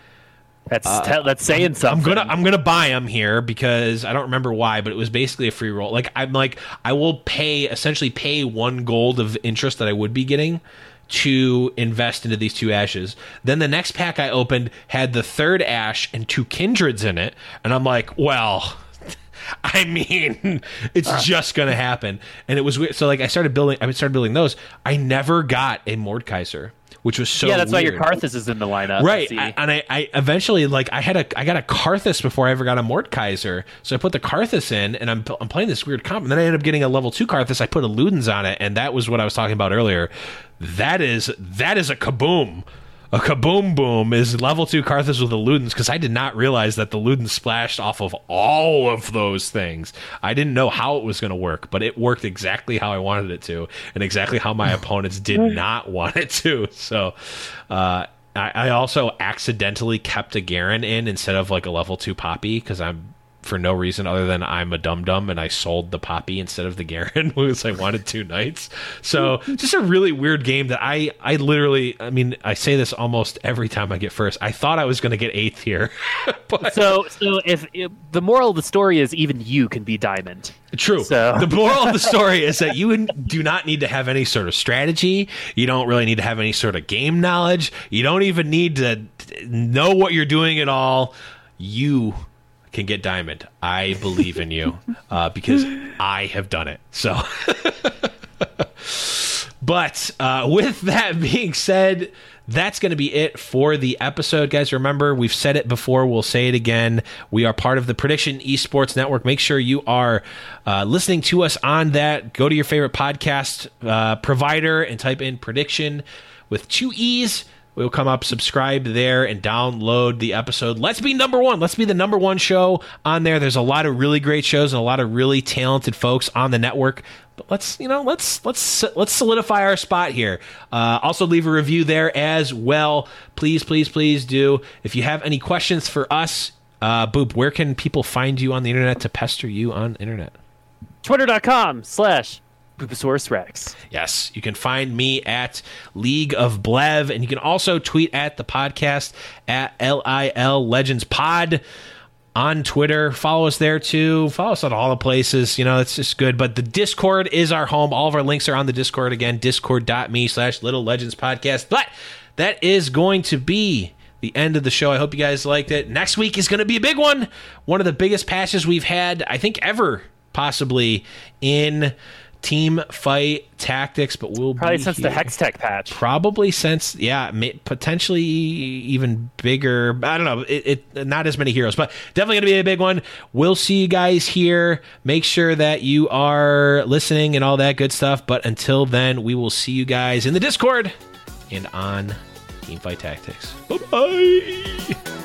That's te- that's saying I'm something. gonna I'm gonna buy them here because I don't remember why, but it was basically a free roll. Like I'm like I will pay essentially pay one gold of interest that I would be getting to invest into these two Ashes. Then the next pack I opened had the third Ashe and two kindreds in it, and I'm like, well. I mean, it's ah. just gonna happen, and it was weird. So, like, I started building. I started building those. I never got a Mordekaiser, which was so. yeah, that's why your weird Karthus is in the lineup. right I, and I, I eventually like i had a i got a karthus before i ever got a mordekaiser so i put the karthus in and i'm, I'm playing this weird comp and then i ended up getting a level 2 karthus i put a ludens on it and that was what i was talking about earlier that is that is a kaboom a kaboom boom is level 2 karthus with a ludens because i did not realize that the ludens splashed off of all of those things. I didn't know how it was going to work but it worked exactly how i wanted it to and exactly how my opponents did not want it to. So uh I, I also accidentally kept a Garen in instead of like a level two Poppy because I'm for no reason other than I'm a dum dum and I sold the Poppy instead of the Garen because I wanted two knights. So just a really weird game that I I literally I mean I say this almost every time I get first. I thought I was going to get eighth here, but So, so if, if the moral of the story is even you can be diamond. True. So- The moral of the story is that you do not need to have any sort of strategy. You don't really need to have any sort of game knowledge. You don't even need to know what you're doing at all. You can get diamond. I believe in you uh, because I have done it. So. But uh, with that being said, that's going to be it for the episode, guys. Remember, we've said it before, we'll say it again. We are part of the Prediction Esports Network. Make sure you are uh, listening to us on that. Go to your favorite podcast uh, provider and type in prediction with two E's. We'll come up, subscribe there, and download the episode. Let's be number one. Let's be the number one show on there. There's a lot of really great shows and a lot of really talented folks on the network. But let's you know let's let's let's solidify our spot here. Uh, also, leave a review there as well. Please, please, please do. If you have any questions for us, uh, Boop, where can people find you on the internet to pester you on internet? Twitter.com slash Buposaurus Rex. Yes, you can find me at League of Blev, and you can also tweet at the podcast at LIL Legends Pod. on Twitter. Follow us there too. Follow us on all the places. You know, it's just good. But the Discord is our home. All of our links are on the Discord again, discord.me slash little legends podcast. But that is going to be the end of the show. I hope you guys liked it. Next week is going to be a big one. One of the biggest patches we've had, I think, ever, possibly in team fight tactics, but we'll probably since here. the Hextech patch. Probably since yeah, potentially even bigger. I don't know. It, it, not as many heroes, but definitely gonna be a big one. We'll see you guys here. Make sure that you are listening and all that good stuff. But until then, we will see you guys in the Discord and on Team Fight Tactics. Bye bye.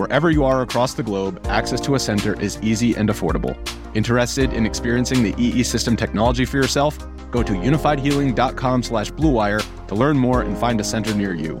Wherever you are across the globe, access to a center is easy and affordable. Interested in experiencing the EE System technology for yourself? Go to unifydhealing.com slash bluewire to learn more and find a center near you.